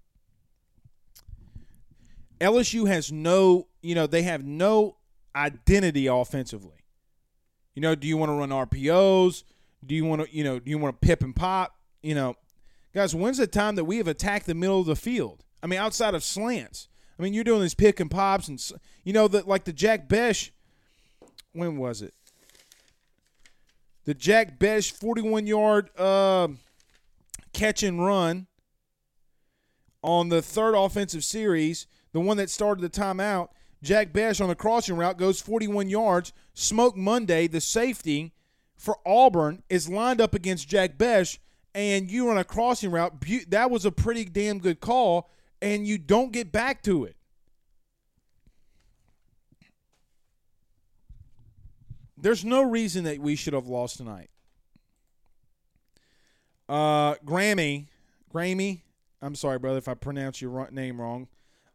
LSU has no, you know, they have no identity offensively. You know, do you want to run RPOs? Do you want to, you know, do you want to pip and pop? You know, guys, when's the time that we have attacked the middle of the field? I mean, outside of slants. I mean, you're doing these pick and pops, and you know that like the Jack Bech, When was it? The Jack Bech 41 yard uh, catch and run on the third offensive series, the one that started the timeout. Jack Bech on the crossing route goes 41 yards. Smoke Monday, the safety for Auburn, is lined up against Jack Bech, and you run a crossing route. That was a pretty damn good call, and you don't get back to it. There's no reason that we should have lost tonight. Uh, Grammy, Grammy, I'm sorry, brother, if I pronounce your name wrong.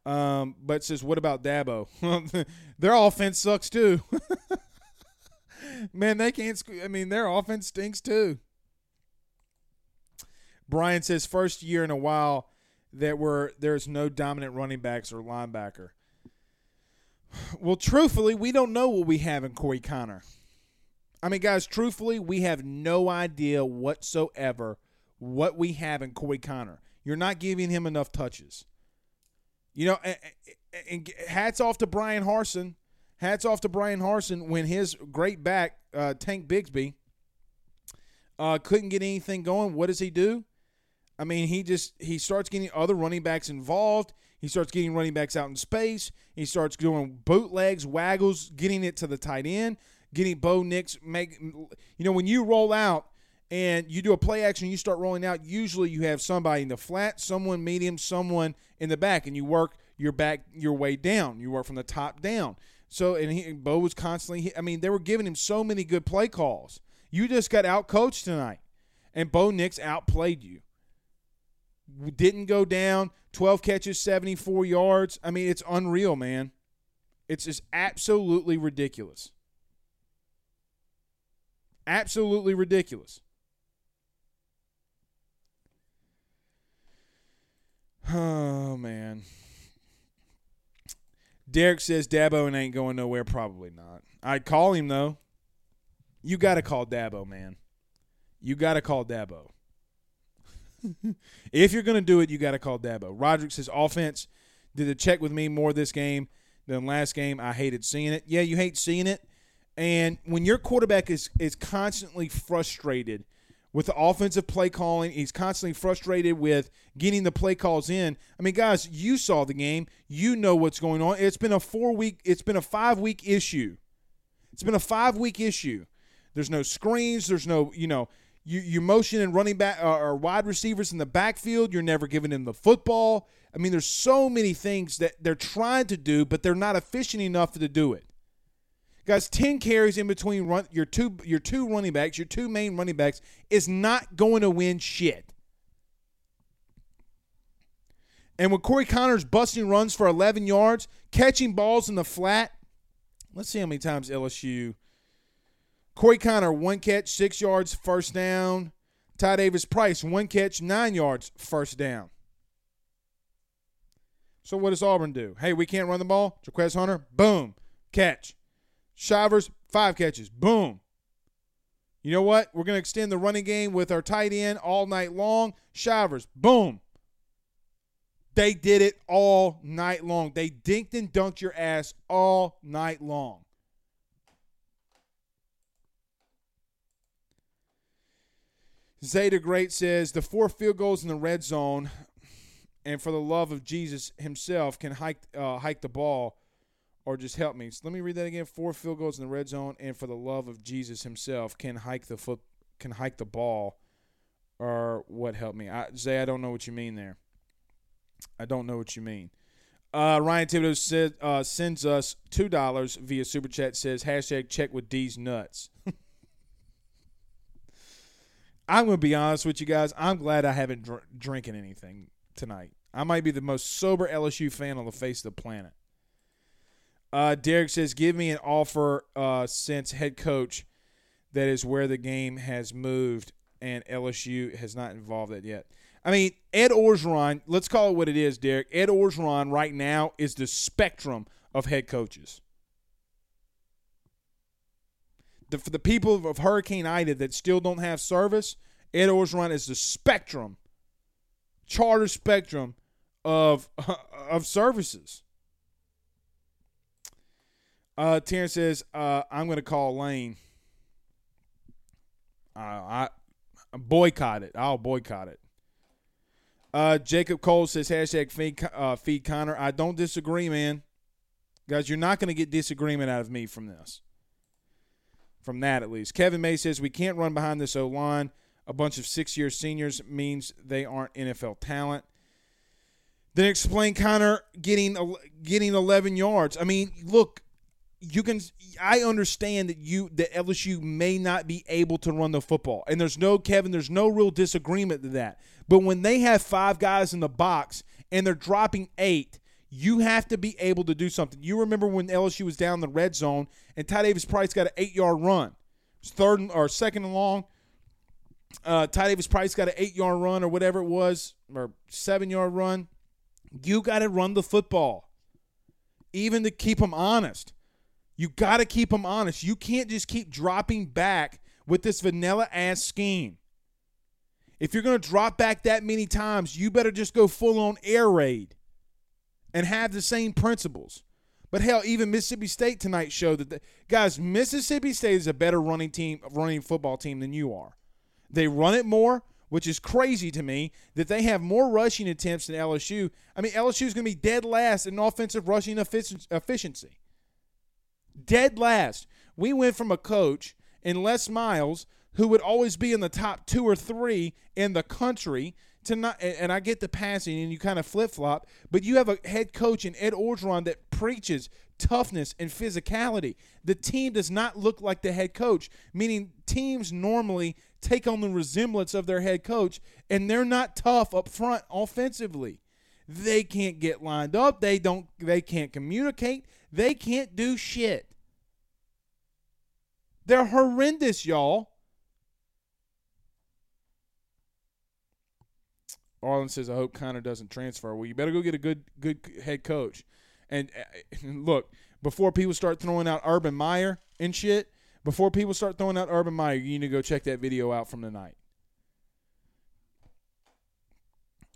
Um, but says, what about Dabo? their offense sucks too. Man, they can't. I mean, their offense stinks too. Brian says, first year in a while that where there's no dominant running backs or linebacker. Well, truthfully, we don't know what we have in Corey Kiner. I mean, guys, truthfully, we have no idea whatsoever what we have in Corey Kiner. You're not giving him enough touches. You know, and, hats off to Bryan Harsin. Hats off to Bryan Harsin when his great back, uh, Tank Bigsby, uh, couldn't get anything going. What does he do? I mean, he just he starts getting other running backs involved. He starts getting running backs out in space. He starts doing bootlegs, waggles, getting it to the tight end, getting Bo Nix make. You know, when you roll out and you do a play action, you start rolling out. Usually, you have somebody in the flat, someone medium, someone in the back, and you work your back your way down. You work from the top down. So, and he, Bo was constantly. I mean, they were giving him so many good play calls. You just got out coached tonight, and Bo Nix outplayed you. Didn't go down. Twelve catches, seventy-four yards. I mean, it's unreal, man. It's just absolutely ridiculous. Absolutely ridiculous. Oh man. Derek says Dabo ain't going nowhere. Probably not. I'd call him though. You got to call Dabo, man. You got to call Dabo. if you're going to do it, you got to call Dabo. Roderick says offense did a check with me more this game than last game. I hated seeing it. Yeah, you hate seeing it. And when your quarterback is is constantly frustrated with the offensive play calling, he's constantly frustrated with getting the play calls in. I mean, guys, you saw the game. You know what's going on. It's been a four week, it's been a five week issue. It's been a five week issue. There's no screens. There's no, you know, you you motion and running back uh, or wide receivers in the backfield. You're never giving them the football. I mean, there's so many things that they're trying to do, but they're not efficient enough to do it. Guys, 10 carries in between run, your two your two running backs, your two main running backs is not going to win shit. And when Corey Kiner's busting runs for 11 yards, catching balls in the flat, let's see how many times LSU. Corey Kiner, one catch, six yards, first down. Ty Davis Price, one catch, nine yards, first down. So what does Auburn do? Hey, we can't run the ball. Jarquez Hunter, boom, catch. Shivers, five catches. Boom. You know what? We're going to extend the running game with our tight end all night long. Shivers, boom. They did it all night long. They dinked and dunked your ass all night long. Zeta Great says the four field goals in the red zone, and for the love of Jesus himself, can hike uh, hike the ball or just help me. So let me read that again. Four field goals in the red zone, and for the love of Jesus Himself, can hike the foot, can hike the ball, or what? Help me, I, Zay. I don't know what you mean there. I don't know what you mean. Uh, Ryan Thibodeau said, uh, sends us two dollars via super chat. Says hashtag check with D's nuts. I'm gonna be honest with you guys. I'm glad I haven't dr- drinking anything tonight. I might be the most sober LSU fan on the face of the planet. Uh, Derek says, "Give me an offer uh, since head coach. That is where the game has moved, and LSU has not involved that yet. I mean, Ed Orgeron. Let's call it what it is, Derek. Ed Orgeron right now is the spectrum of head coaches. The, for the people of Hurricane Ida that still don't have service, Ed Orgeron is the spectrum, charter spectrum of of services. Uh, Terrence says, uh, I'm going to call Lane. Uh, I boycott it. I'll boycott it. Uh, Jacob Cole says, hashtag feed, uh, feed Kiner. I don't disagree, man. Guys, you're not going to get disagreement out of me from this. From that, at least. Kevin May says, we can't run behind this O line. A bunch of six year seniors means they aren't NFL talent. Then explain Kiner getting getting 11 yards. I mean, look, you can I understand that you that LSU may not be able to run the football. And there's no Kevin, there's no real disagreement to that. But when they have five guys in the box and they're dropping eight, you have to be able to do something. You remember when LSU was down the red zone and Ty Davis Price got an eight yard run. Third or second and long. Uh, Ty Davis Price got an eight yard run or whatever it was, or seven yard run. You got to run the football, even to keep them honest. You got to keep them honest. You can't just keep dropping back with this vanilla ass scheme. If you're going to drop back that many times, you better just go full on air raid and have the same principles. But hell, even Mississippi State tonight showed that the, guys, Mississippi State is a better running team, running football team than you are. They run it more, which is crazy to me that they have more rushing attempts than LSU. I mean, LSU is going to be dead last in offensive rushing efficiency dead last. We went from a coach in Les Miles who would always be in the top two or three in the country to not and I get the passing and you kind of flip flop, but you have a head coach in Ed Orgeron that preaches toughness and physicality. The team does not look like the head coach, meaning teams normally take on the resemblance of their head coach, and they're not tough up front offensively. They can't get lined up. They don't. They can't communicate. They can't do shit. They're horrendous, y'all. Arlen says, "I hope Kiner doesn't transfer." Well, you better go get a good good head coach. And, uh, and look, before people start throwing out Urban Meyer and shit, before people start throwing out Urban Meyer, you need to go check that video out from tonight.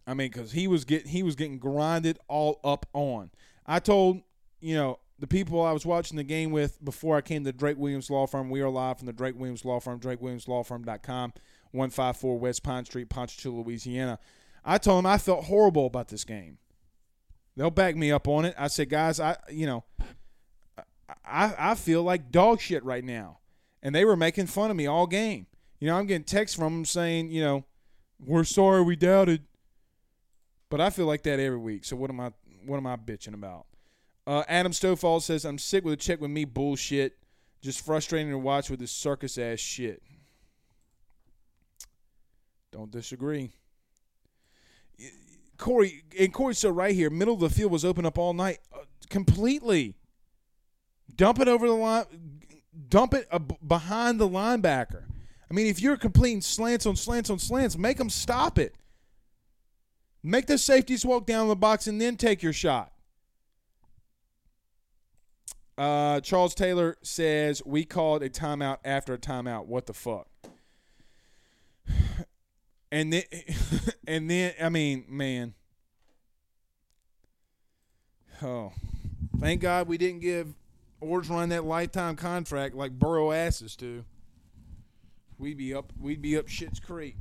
I mean, because he was getting he was getting grinded all up on. I told you know the people I was watching the game with before I came to Drake Williams Law Firm. We are live from the Drake Williams Law Firm, DrakeWilliamsLawFirm.com, one five four West Pine Street, Ponchatoula, Louisiana. I told them I felt horrible about this game. They'll back me up on it. I said, guys, I you know, I I feel like dog shit right now, and they were making fun of me all game. You know, I'm getting texts from them saying, you know, we're sorry we doubted. But I feel like that every week. So what am I what am I bitching about? Uh, Adam Stovall says I'm sick with a check with me bullshit. Just frustrating to watch with this circus ass shit. Don't disagree. Corey and Corey's so right here. Middle of the field was open up all night, uh, completely. Dump it over the line. Dump it uh, behind the linebacker. I mean, if you're completing slants on slants on slants, make them stop it. Make the safeties walk down the box and then take your shot. Uh, Charles Taylor says we called a timeout after a timeout. What the fuck? And then, and then, I mean, man. Oh, thank God we didn't give Orgeron that lifetime contract like Burrow asses to. We'd be up. We'd be up Shit's Creek.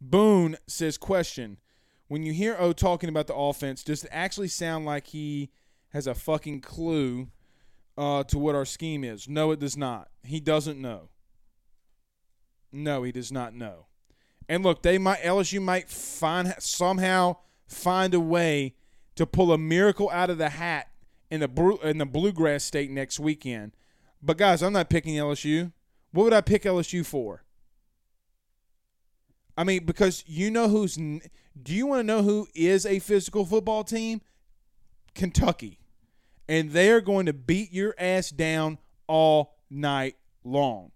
Boone says, question: When you hear O talking about the offense, does it actually sound like he has a fucking clue uh, to what our scheme is? No, it does not. He doesn't know. No, he does not know. And look, they might LSU might find somehow find a way to pull a miracle out of the hat in the in the bluegrass state next weekend. But guys, I'm not picking LSU. What would I pick LSU for? I mean, because you know who's. Do you want to know who is a physical football team? Kentucky. And they are going to beat your ass down all night long.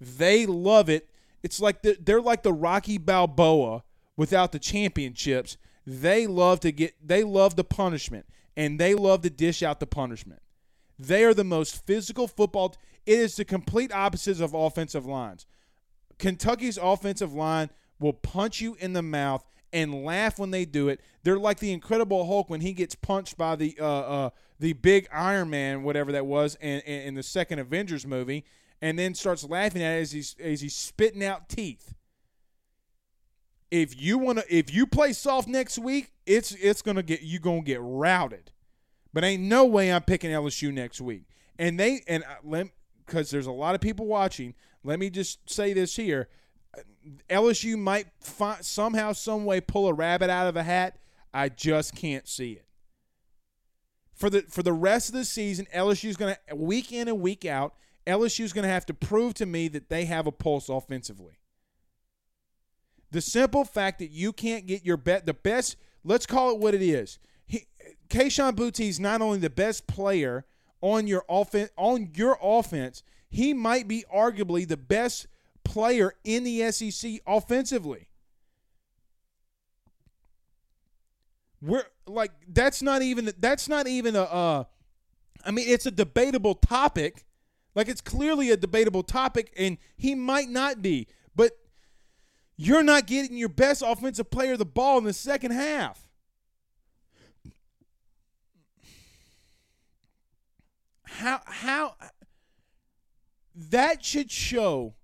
They love it. It's like the, they're like the Rocky Balboa without the championships. They love to get they love the punishment and they love to dish out the punishment. They are the most physical football. It is the complete opposites of offensive lines. Kentucky's offensive line will punch you in the mouth and laugh when they do it. They're like the Incredible Hulk when he gets punched by the uh, uh, the big Iron Man, whatever that was, in, in, the second Avengers movie, and then starts laughing at it as he's as he's spitting out teeth. If you want to, if you play soft next week, it's it's gonna get you gonna get routed. But ain't no way I'm picking LSU next week. And they and let because there's a lot of people watching. Let me just say this here. LSU might find, somehow, some way pull a rabbit out of a hat. I just can't see it. For the for the rest of the season, LSU is going to week in and week out. LSU is going to have to prove to me that they have a pulse offensively. The simple fact that you can't get your bet, the best, let's call it what it is. He, Kayshon Boutte is not only the best player on your offense, on your offense, he might be arguably the best player in the SEC offensively. We're like that's not even that's not even a I mean it's a debatable topic. Like it's clearly a debatable topic and he might not be, but you're not getting your best offensive player the ball in the second half. How how that should show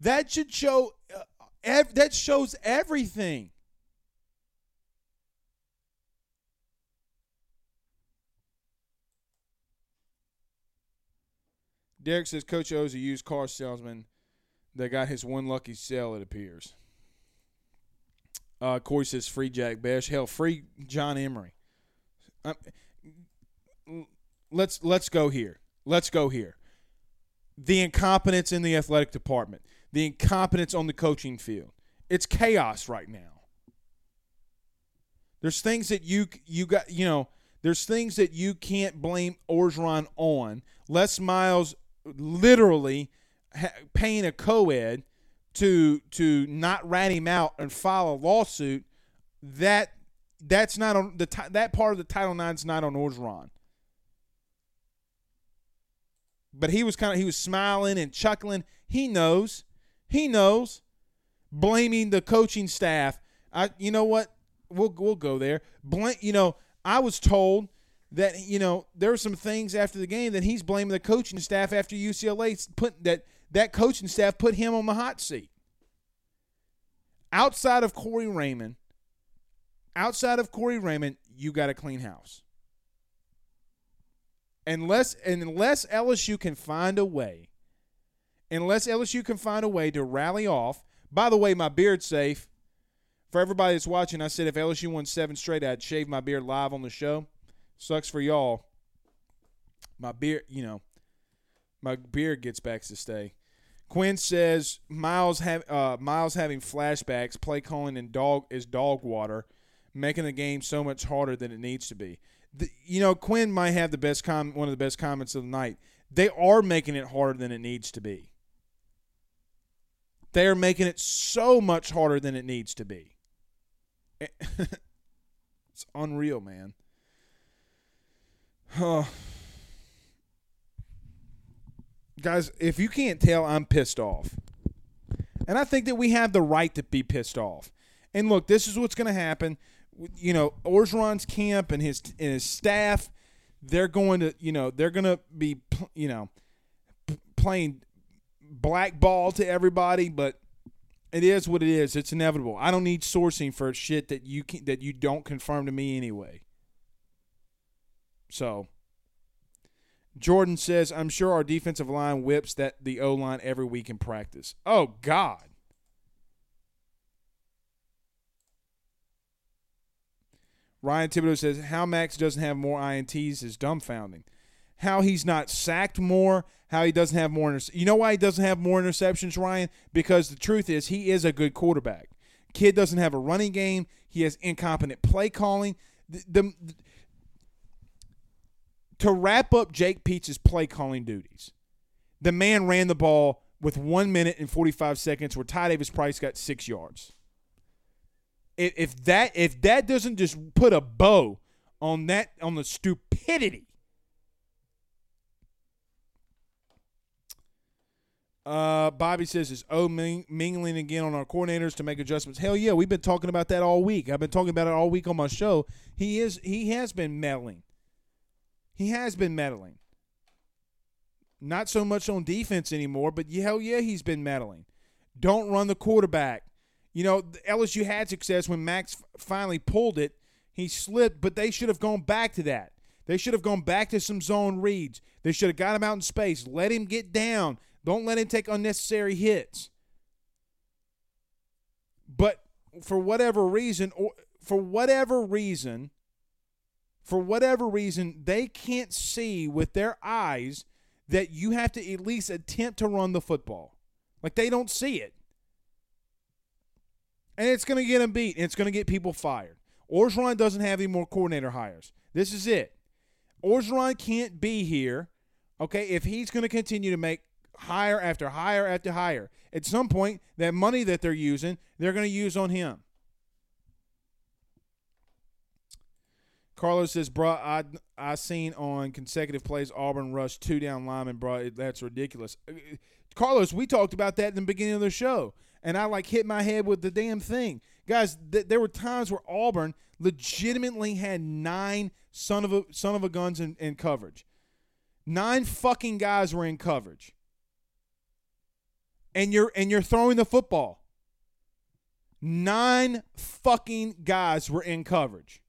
that should show uh, ev- that shows everything. Derek says Coach O is a used car salesman that got his one lucky sale, it appears. Uh, Corey says free Jack Bech. Hell, free John Emery. Uh, let's let's go here. Let's go here. The incompetence in the athletic department, the incompetence on the coaching field. It's chaos right now. There's things that you you got you know. There's things that you can't blame Orgeron on. Les Miles literally ha- paying a co-ed to to not rat him out and file a lawsuit. That that's not on the that part of the Title Nine's not on Orgeron but he was kind of he was smiling and chuckling. He knows. He knows. Blaming the coaching staff I you know what? We'll we'll go there. Blank. You know, I was told that you know there were some things after the game that he's blaming the coaching staff after UCLA put that that coaching staff put him on the hot seat. Outside of Corey Raymond, outside of Corey Raymond, you got a clean house. Unless unless LSU can find a way, unless LSU can find a way to rally off. By the way, my beard's safe. For everybody that's watching, I said if LSU won seven straight, I'd shave my beard live on the show. Sucks for y'all. My beard, you know, my beard gets back to stay. Quinn says Miles uh, Miles having flashbacks, play calling and dog is dog water, making the game so much harder than it needs to be. The, you know, Quinn might have the best com- one of the best comments of the night. They are making it harder than it needs to be. They are making it so much harder than it needs to be. it's unreal, man. Huh. Guys, if you can't tell, I'm pissed off. And I think that we have the right to be pissed off. And look, this is what's going to happen. You know, Orgeron's camp and his and his staff, they're going to, you know, they're going to be, you know, playing blackball to everybody, but it is what it is. It's inevitable. I don't need sourcing for shit that you can, that you don't confirm to me anyway. So, Jordan says, "I'm sure our defensive line whips that the O line every week in practice." Oh God. Ryan Thibodeau says, "How Max doesn't have more ints is dumbfounding. How he's not sacked more, how he doesn't have more. Inter- you know why he doesn't have more interceptions, Ryan? Because the truth is, he is a good quarterback. Kid doesn't have a running game. He has incompetent play calling. The, the, the to wrap up Jake Peetz's play calling duties, the man ran the ball with one minute and 45 seconds where Ty Davis Price got six yards. If, if that if that doesn't just put a bow on that on the stupidity Uh, Bobby says, is O ming- mingling again on our coordinators to make adjustments? Hell yeah, we've been talking about that all week. I've been talking about it all week on my show. He is he has been meddling. He has been meddling. Not so much on defense anymore, but hell yeah, he's been meddling. Don't run the quarterback. You know, LSU had success when Max finally pulled it. He slipped, but they should have gone back to that. They should have gone back to some zone reads. They should have got him out in space, let him get down, don't let him take unnecessary hits. But for whatever reason, or for whatever reason, for whatever reason, they can't see with their eyes that you have to at least attempt to run the football. Like they don't see it. And it's going to get them beat. And it's going to get people fired. Orgeron doesn't have any more coordinator hires. This is it. Orgeron can't be here, okay, if he's going to continue to make hire after hire after hire. At some point, that money that they're using, they're going to use on him. Carlos says, "Bro, I I seen on consecutive plays Auburn rush two down linemen, bro. That's ridiculous." Uh, Carlos, we talked about that in the beginning of the show, and I like hit my head with the damn thing, guys. Th- there were times where Auburn legitimately had nine son of a son of a guns in, in coverage. Nine fucking guys were in coverage and you're and you're throwing the football. Nine fucking guys were in coverage.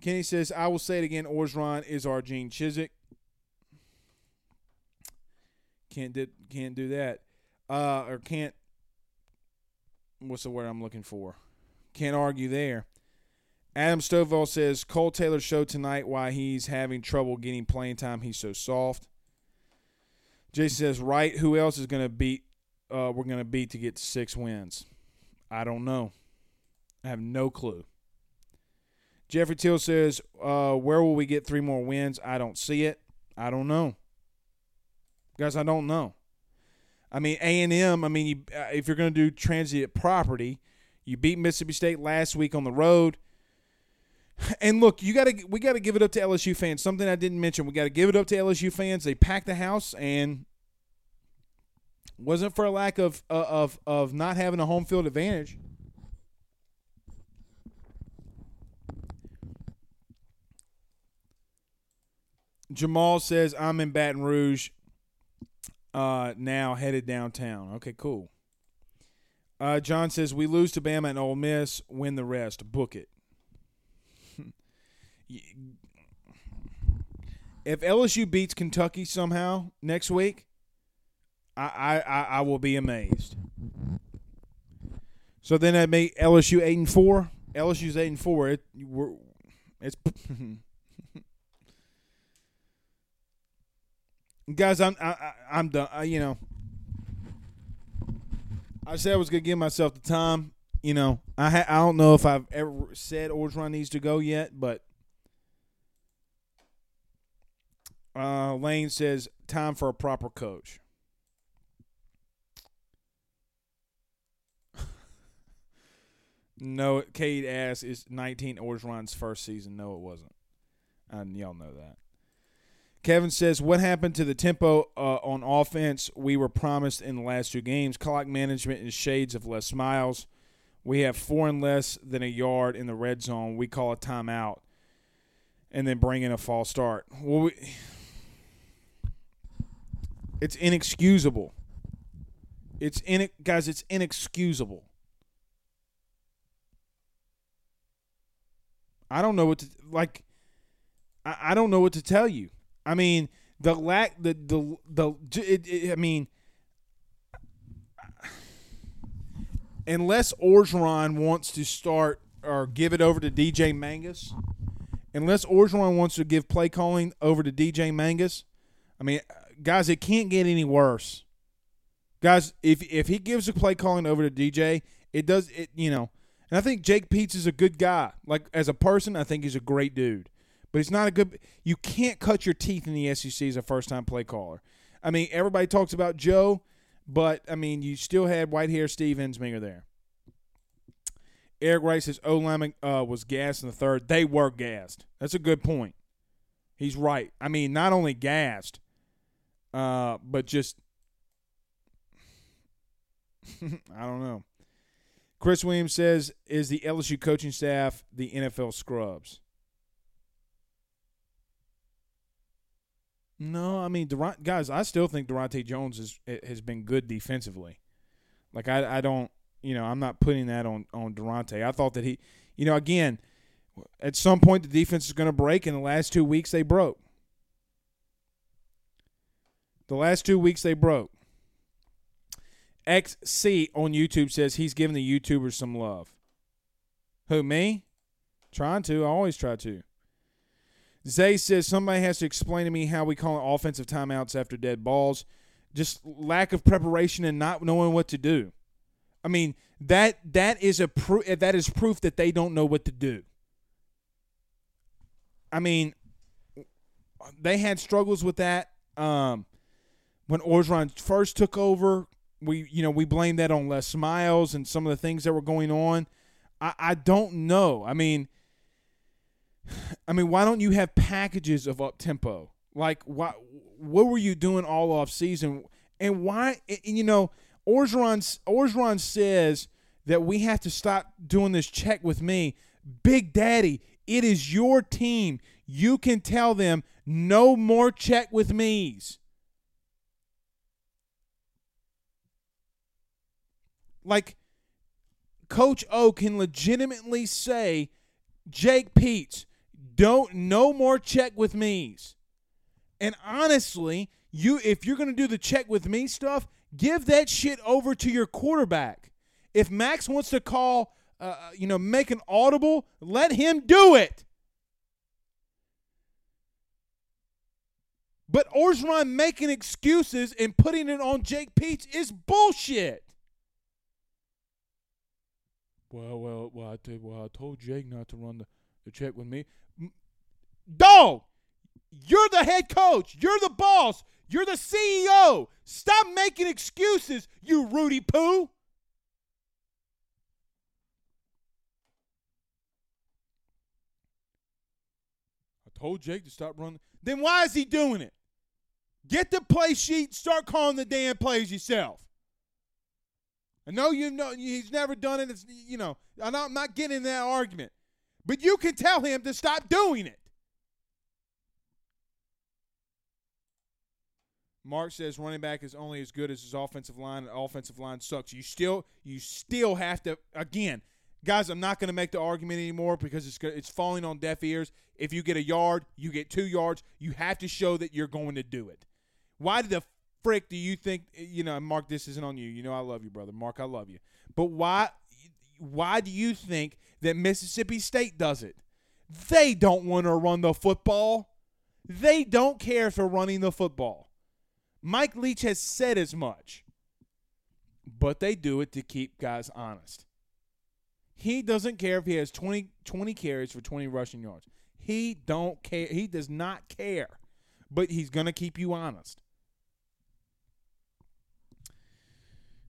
Kenny says, I will say it again, Orgeron is our Gene Chizik. Can't do, can't do that. Uh, or can't what's the word I'm looking for? Can't argue there. Adam Stovall says Cole Taylor showed tonight why he's having trouble getting playing time. He's so soft. Jason says, right, who else is going to beat? Uh, we're going to beat to get six wins. I don't know. I have no clue. Jeffrey Till says, uh, where will we get three more wins? I don't see it. I don't know. Guys, I don't know. I mean, A&M, I mean, you, uh, if you're going to do transient property, you beat Mississippi State last week on the road And look, you got to we got to give it up to LSU fans. Something I didn't mention. We got to give it up to LSU fans. They packed the house and wasn't for a lack of uh, of of not having a home field advantage. Jamal says I'm in Baton Rouge uh, now, headed downtown. Okay, cool. Uh, John says we lose to Bama and Ole Miss, win the rest. Book it. If LSU beats Kentucky somehow next week, I I, I will be amazed. So then that make LSU eight and four. LSU's eight and four. It we're, it's guys. I'm I, I'm done. I, you know, I said I was gonna give myself the time. You know, I ha- I don't know if I've ever said Orgeron needs to go yet, but uh, Lane says time for a proper coach. no, Kate asks, is 19 Orgeron's first season? No, it wasn't. And y'all know that. Kevin says, "What happened to the tempo uh, on offense we were promised in the last two games? Clock management and shades of Les Miles. We have four and less than a yard in the red zone. We call a timeout, and then bring in a false start. Well, we, it's inexcusable. It's in it, guys. It's inexcusable. I don't know what to like. I, I don't know what to tell you. I mean, the lack, the the the. It, it, I mean, unless Orgeron wants to start or give it over to DJ Mangas, unless Orgeron wants to give play calling over to DJ Mangas, I mean, guys, it can't get any worse. Guys, if if he gives the play calling over to DJ, it does it. You know, and I think Jake Peetz is a good guy. Like as a person, I think he's a great dude but he's not a good. You can't cut your teeth in the SEC as a first time play caller. I mean, everybody talks about Joe, but I mean, you still had white hair Steve Ensminger there. Eric Wright says Olamic uh, was gassed in the third. They were gassed. That's a good point. He's right. I mean, not only gassed, uh, but just I don't know. Chris Williams says, "Is the LSU coaching staff the NFL scrubs?" No, I mean, guys, I still think Daronte Jones is, has been good defensively. Like I, I don't, you know, I'm not putting that on on Daronte. I thought that he, you know, again, at some point the defense is going to break. In the last two weeks, they broke. The last two weeks they broke. XC on YouTube says he's giving the YouTubers some love. Who me? Trying to. I always try to. Zay says somebody has to explain to me how we call it offensive timeouts after dead balls. Just lack of preparation and not knowing what to do. I mean that that is a pro- that is proof that they don't know what to do. I mean, they had struggles with that um, when Orgeron first took over. We you know we blamed that on Les Miles and some of the things that were going on. I, I don't know. I mean I mean, why don't you have packages of up tempo? Like, what what were you doing all off season? And why? And, you know, Orgeron Orgeron says that we have to stop doing this check with me. Big Daddy, it is your team. You can tell them no more check with me's. Like, Coach O can legitimately say, Jake Peetz, don't no more check with me's. And honestly, you if you're to do the check with me stuff, give that shit over to your quarterback. If Max wants to call, uh, uh, you know, make an audible, let him do it. But Orgeron making excuses and putting it on Jake Peetz is bullshit. Well, well, well, I, well, I told Jake not to run the, the check with me. Dog, you're the head coach. You're the boss. You're the CEO. Stop making excuses, you Rudy Poo. I told Jake to stop running. Then why is he doing it? Get the play sheet, start calling the damn plays yourself. I know you know he's never done it. It's you know I'm not, getting in that argument, but you can tell him to stop doing it. Mark says running back is only as good as his offensive line. And offensive line sucks. You still you still have to again, guys. I'm not going to make the argument anymore because it's it's falling on deaf ears. If you get a yard, you get two yards. You have to show that you're going to do it. Why the frick do you think you know? Mark, this isn't on you. You know I love you, brother. Mark, I love you. But why why do you think that Mississippi State does it? They don't want to run the football. They don't care for running the football. Mike Leach has said as much, but they do it to keep guys honest. He doesn't care if he has 20, 20 carries for 20 rushing yards. He don't care. He does not care, but he's going to keep you honest.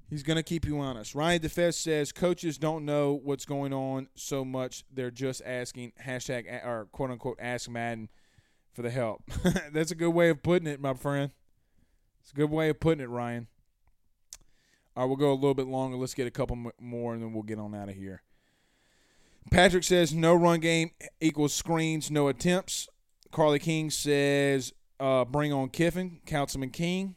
He's going to keep you honest. Ryan DeFest says coaches don't know what's going on so much. They're just asking hashtag or quote unquote ask Madden for the help. That's a good way of putting it, my friend. It's a good way of putting it, Ryan. All right, we'll go a little bit longer. Let's get a couple more, and then we'll get on out of here. Patrick says no run game equals screens, no attempts. Carly King says uh, bring on Kiffin, Councilman King.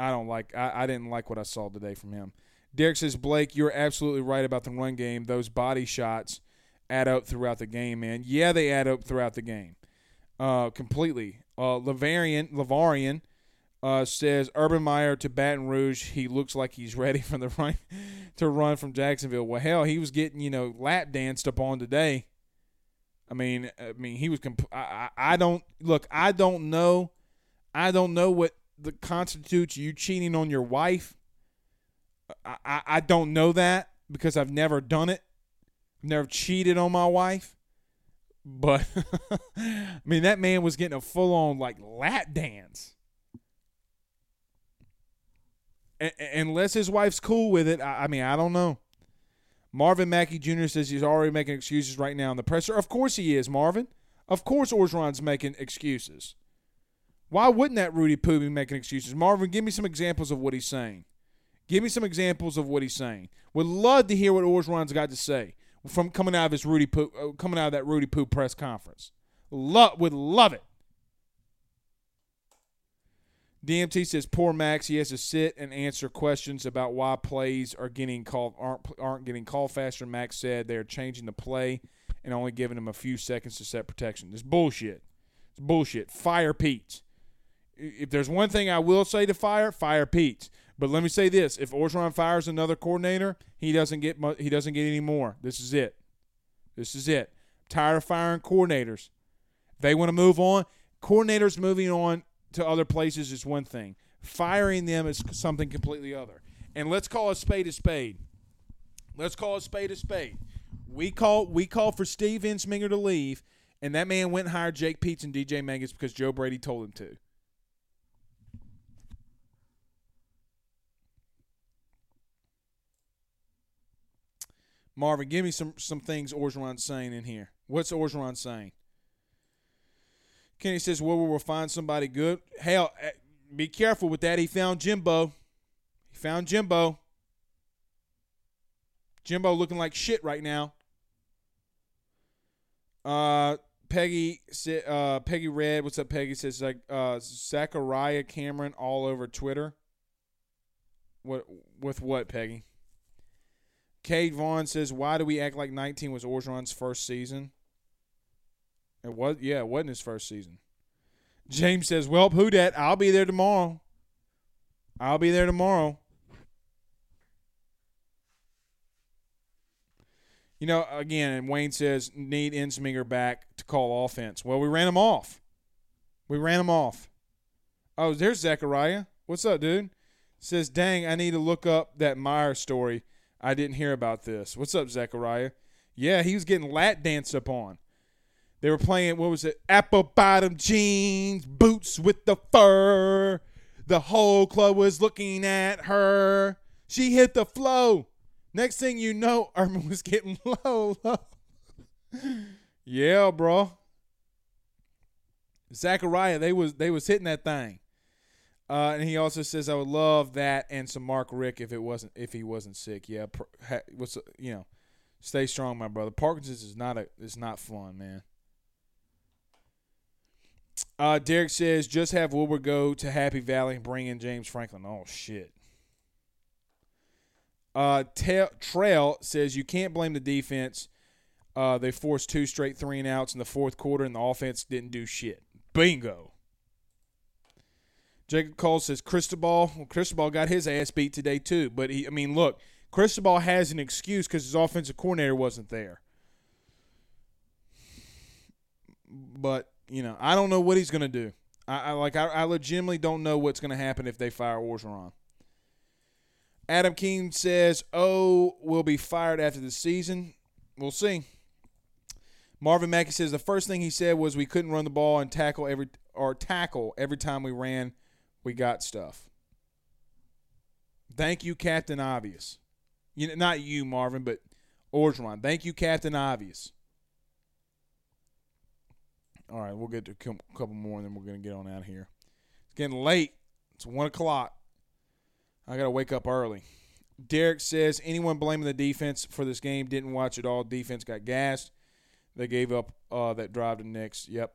I don't like. I, I didn't like what I saw today from him. Derek says Blake, you're absolutely right about the run game. Those body shots add up throughout the game, man. Yeah, they add up throughout the game, uh, completely. Uh, Lavarian, Lavarian uh, says Urban Meyer to Baton Rouge. He looks like he's ready for the run to run from Jacksonville. Well, hell, he was getting you know lap danced upon today. I mean, I mean, he was. Comp- I, I, I don't look. I don't know. I don't know what the constitutes you cheating on your wife. I, I, don't know that because I've never done it. Never cheated on my wife. But I mean, that man was getting a full on like lap dance unless his wife's cool with it, I, I mean, I don't know. Marvin Mackey Jr. says he's already making excuses right now in the presser. Of course he is, Marvin. Of course Orgeron's making excuses. Why wouldn't that Rudy Poo be making excuses? Marvin, give me some examples of what he's saying. Give me some examples of what he's saying. Would love to hear what Orgeron's got to say from coming out of his Rudy Poo, uh, coming out of that Rudy Poo press conference. Love, would love it. DMT says poor Max. He has to sit and answer questions about why plays are getting called aren't aren't getting called faster. Max said they're changing the play and only giving him a few seconds to set protection. This bullshit. It's bullshit. Fire Pete. If there's one thing I will say to fire, fire Pete. But let me say this: if Orgeron fires another coordinator, he doesn't get he doesn't get any more. This is it. This is it. I'm tired of firing coordinators. They want to move on. Coordinators moving on to other places is one thing. Firing them is something completely other. And let's call a spade a spade. Let's call a spade a spade. We call we call for Steve Ensminger to leave, and that man went and hired Jake Peetz and DJ Mangas because Joe Brady told him to. Marvin, give me some some things Orgeron's saying in here. What's Orgeron saying? Kenny says, well, we'll find somebody good. Hell, eh, be careful with that. He found Jimbo. He found Jimbo. Jimbo looking like shit right now. Uh, Peggy, uh, Peggy Red, what's up, Peggy? Says like uh, Zachariah Cameron all over Twitter. What with what, Peggy? Kate Vaughn says, "Why do we act like 19 was Orgeron's first season?" It was yeah, it wasn't his first season. James says, "Well, who dat? I'll be there tomorrow. I'll be there tomorrow." You know, again, and Wayne says need Ensminger back to call offense. Well, we ran him off. We ran him off. Oh, there's Zechariah. What's up, dude? Says, dang, I need to look up that Meyer story. I didn't hear about this. What's up, Zechariah? Yeah, he was getting lat danced upon. They were playing, what was it? Apple bottom jeans, boots with the fur. The whole club was looking at her. She hit the flow. Next thing you know, Urban was getting low, low. yeah, bro. Zachariah, they was they was hitting that thing. Uh, and he also says, "I would love that and some Mark Rick if it wasn't if he wasn't sick." Yeah, pr- ha, what's you know, stay strong, my brother. Parkinson's is not a is not fun, man. Uh, Derek says, "Just have Woodward go to Happy Valley and bring in James Franklin." Oh shit. Uh, Trail says you can't blame the defense. Uh, they forced two straight three and outs in the fourth quarter, and the offense didn't do shit. Bingo. Jacob Cole says Cristobal. Well, Cristobal got his ass beat today too. But he, I mean, look, Cristobal has an excuse because his offensive coordinator wasn't there. But you know, I don't know what he's going to do. I, I, like. I, I legitimately don't know what's going to happen if they fire Orgeron. Adam King says, "Oh, will be fired after the season. We'll see." Marvin Mackey says the first thing he said was we couldn't run the ball and tackle every or tackle every time we ran. We got stuff. Thank you, Captain Obvious. You know, not you, Marvin, but Orgeron. Thank you, Captain Obvious. All right, we'll get to a couple more, and then we're going to get on out of here. It's getting late. It's 1 o'clock. I got to wake up early. Derek says anyone blaming the defense for this game didn't watch it all. Defense got gassed. They gave up uh, that drive to Nix. Yep.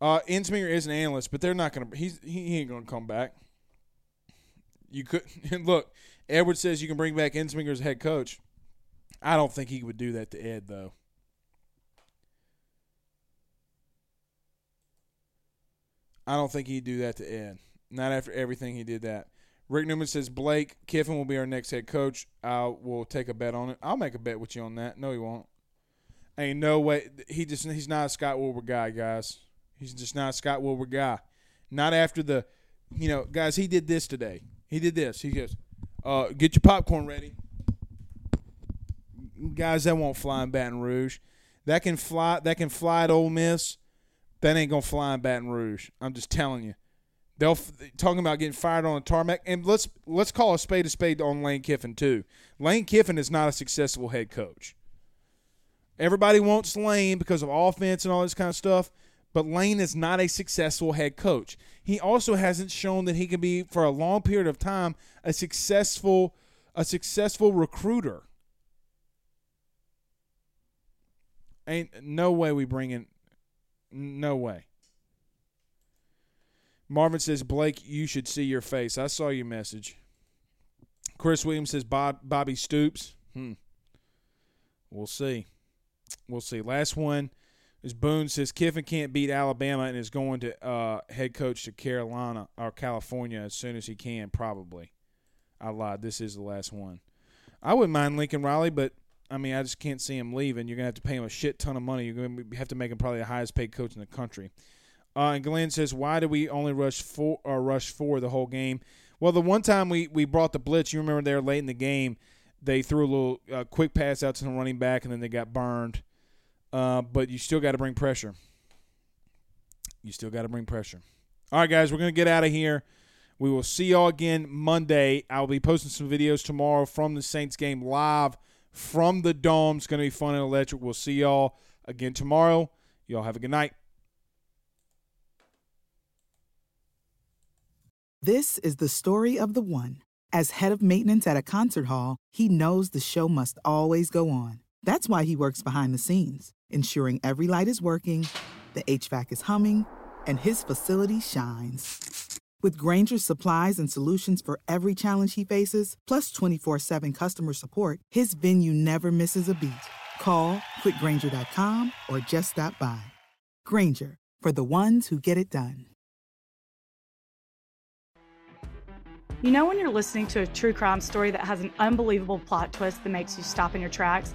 Uh, Ensminger is an analyst, but they're not to. He's he ain't to come back. You could look. Edward says you can bring back Ensminger as head coach. I don't think he would do that to Ed though. I don't think he'd do that to Ed. Not after everything he did that. Rick Newman says Blake Kiffin will be our next head coach. I will take a bet on it. I'll make a bet with you on that. No, he won't. Ain't no way. He just he's not a Scott Woodward guy, guys. He's just not a Scott Woodward guy. Not after the, you know, guys. He did this today. He did this. He goes, uh, "Get your popcorn ready." Guys, that won't fly in Baton Rouge. That can fly. That can fly at Ole Miss. That ain't gonna fly in Baton Rouge. I'm just telling you. They'll talking about getting fired on a tarmac, and let's let's call a spade a spade on Lane Kiffin too. Lane Kiffin is not a successful head coach. Everybody wants Lane because of offense and all this kind of stuff, but Lane is not a successful head coach. He also hasn't shown that he can be for a long period of time a successful a successful recruiter. Ain't no way we bring in no way. Marvin says, Blake, you should see your face. I saw your message. Chris Williams says, Bob, Bobby Stoops. Hmm. We'll see. We'll see. Last one is Boone says Kiffin can't beat Alabama and is going to uh, head coach to Carolina or California as soon as he can, probably. I lied. This is the last one. I wouldn't mind Lincoln Riley, but I mean, I just can't see him leaving. You're gonna have to pay him a shit ton of money. You're gonna have to make him probably the highest paid coach in the country. Uh, and Glenn says, "Why did we only rush four or rush four the whole game?" Well, the one time we we brought the blitz, you remember there late in the game, they threw a little uh, quick pass out to the running back, and then they got burned. Uh, but you still got to bring pressure. You still got to bring pressure. All right, guys, we're gonna get out of here. We will see y'all again Monday. I'll be posting some videos tomorrow from the Saints game live from the dome. It's going to be fun and electric. We'll see y'all again tomorrow. Y'all have a good night. This is the story of the one. As head of maintenance at a concert hall, he knows the show must always go on. That's why he works behind the scenes, ensuring every light is working, the HVAC is humming, and his facility shines. With Grainger's supplies and solutions for every challenge he faces, plus 24 7 customer support, his venue never misses a beat. Call quickgranger.com or just stop by. Grainger, for the ones who get it done. You know, when you're listening to a true crime story that has an unbelievable plot twist that makes you stop in your tracks?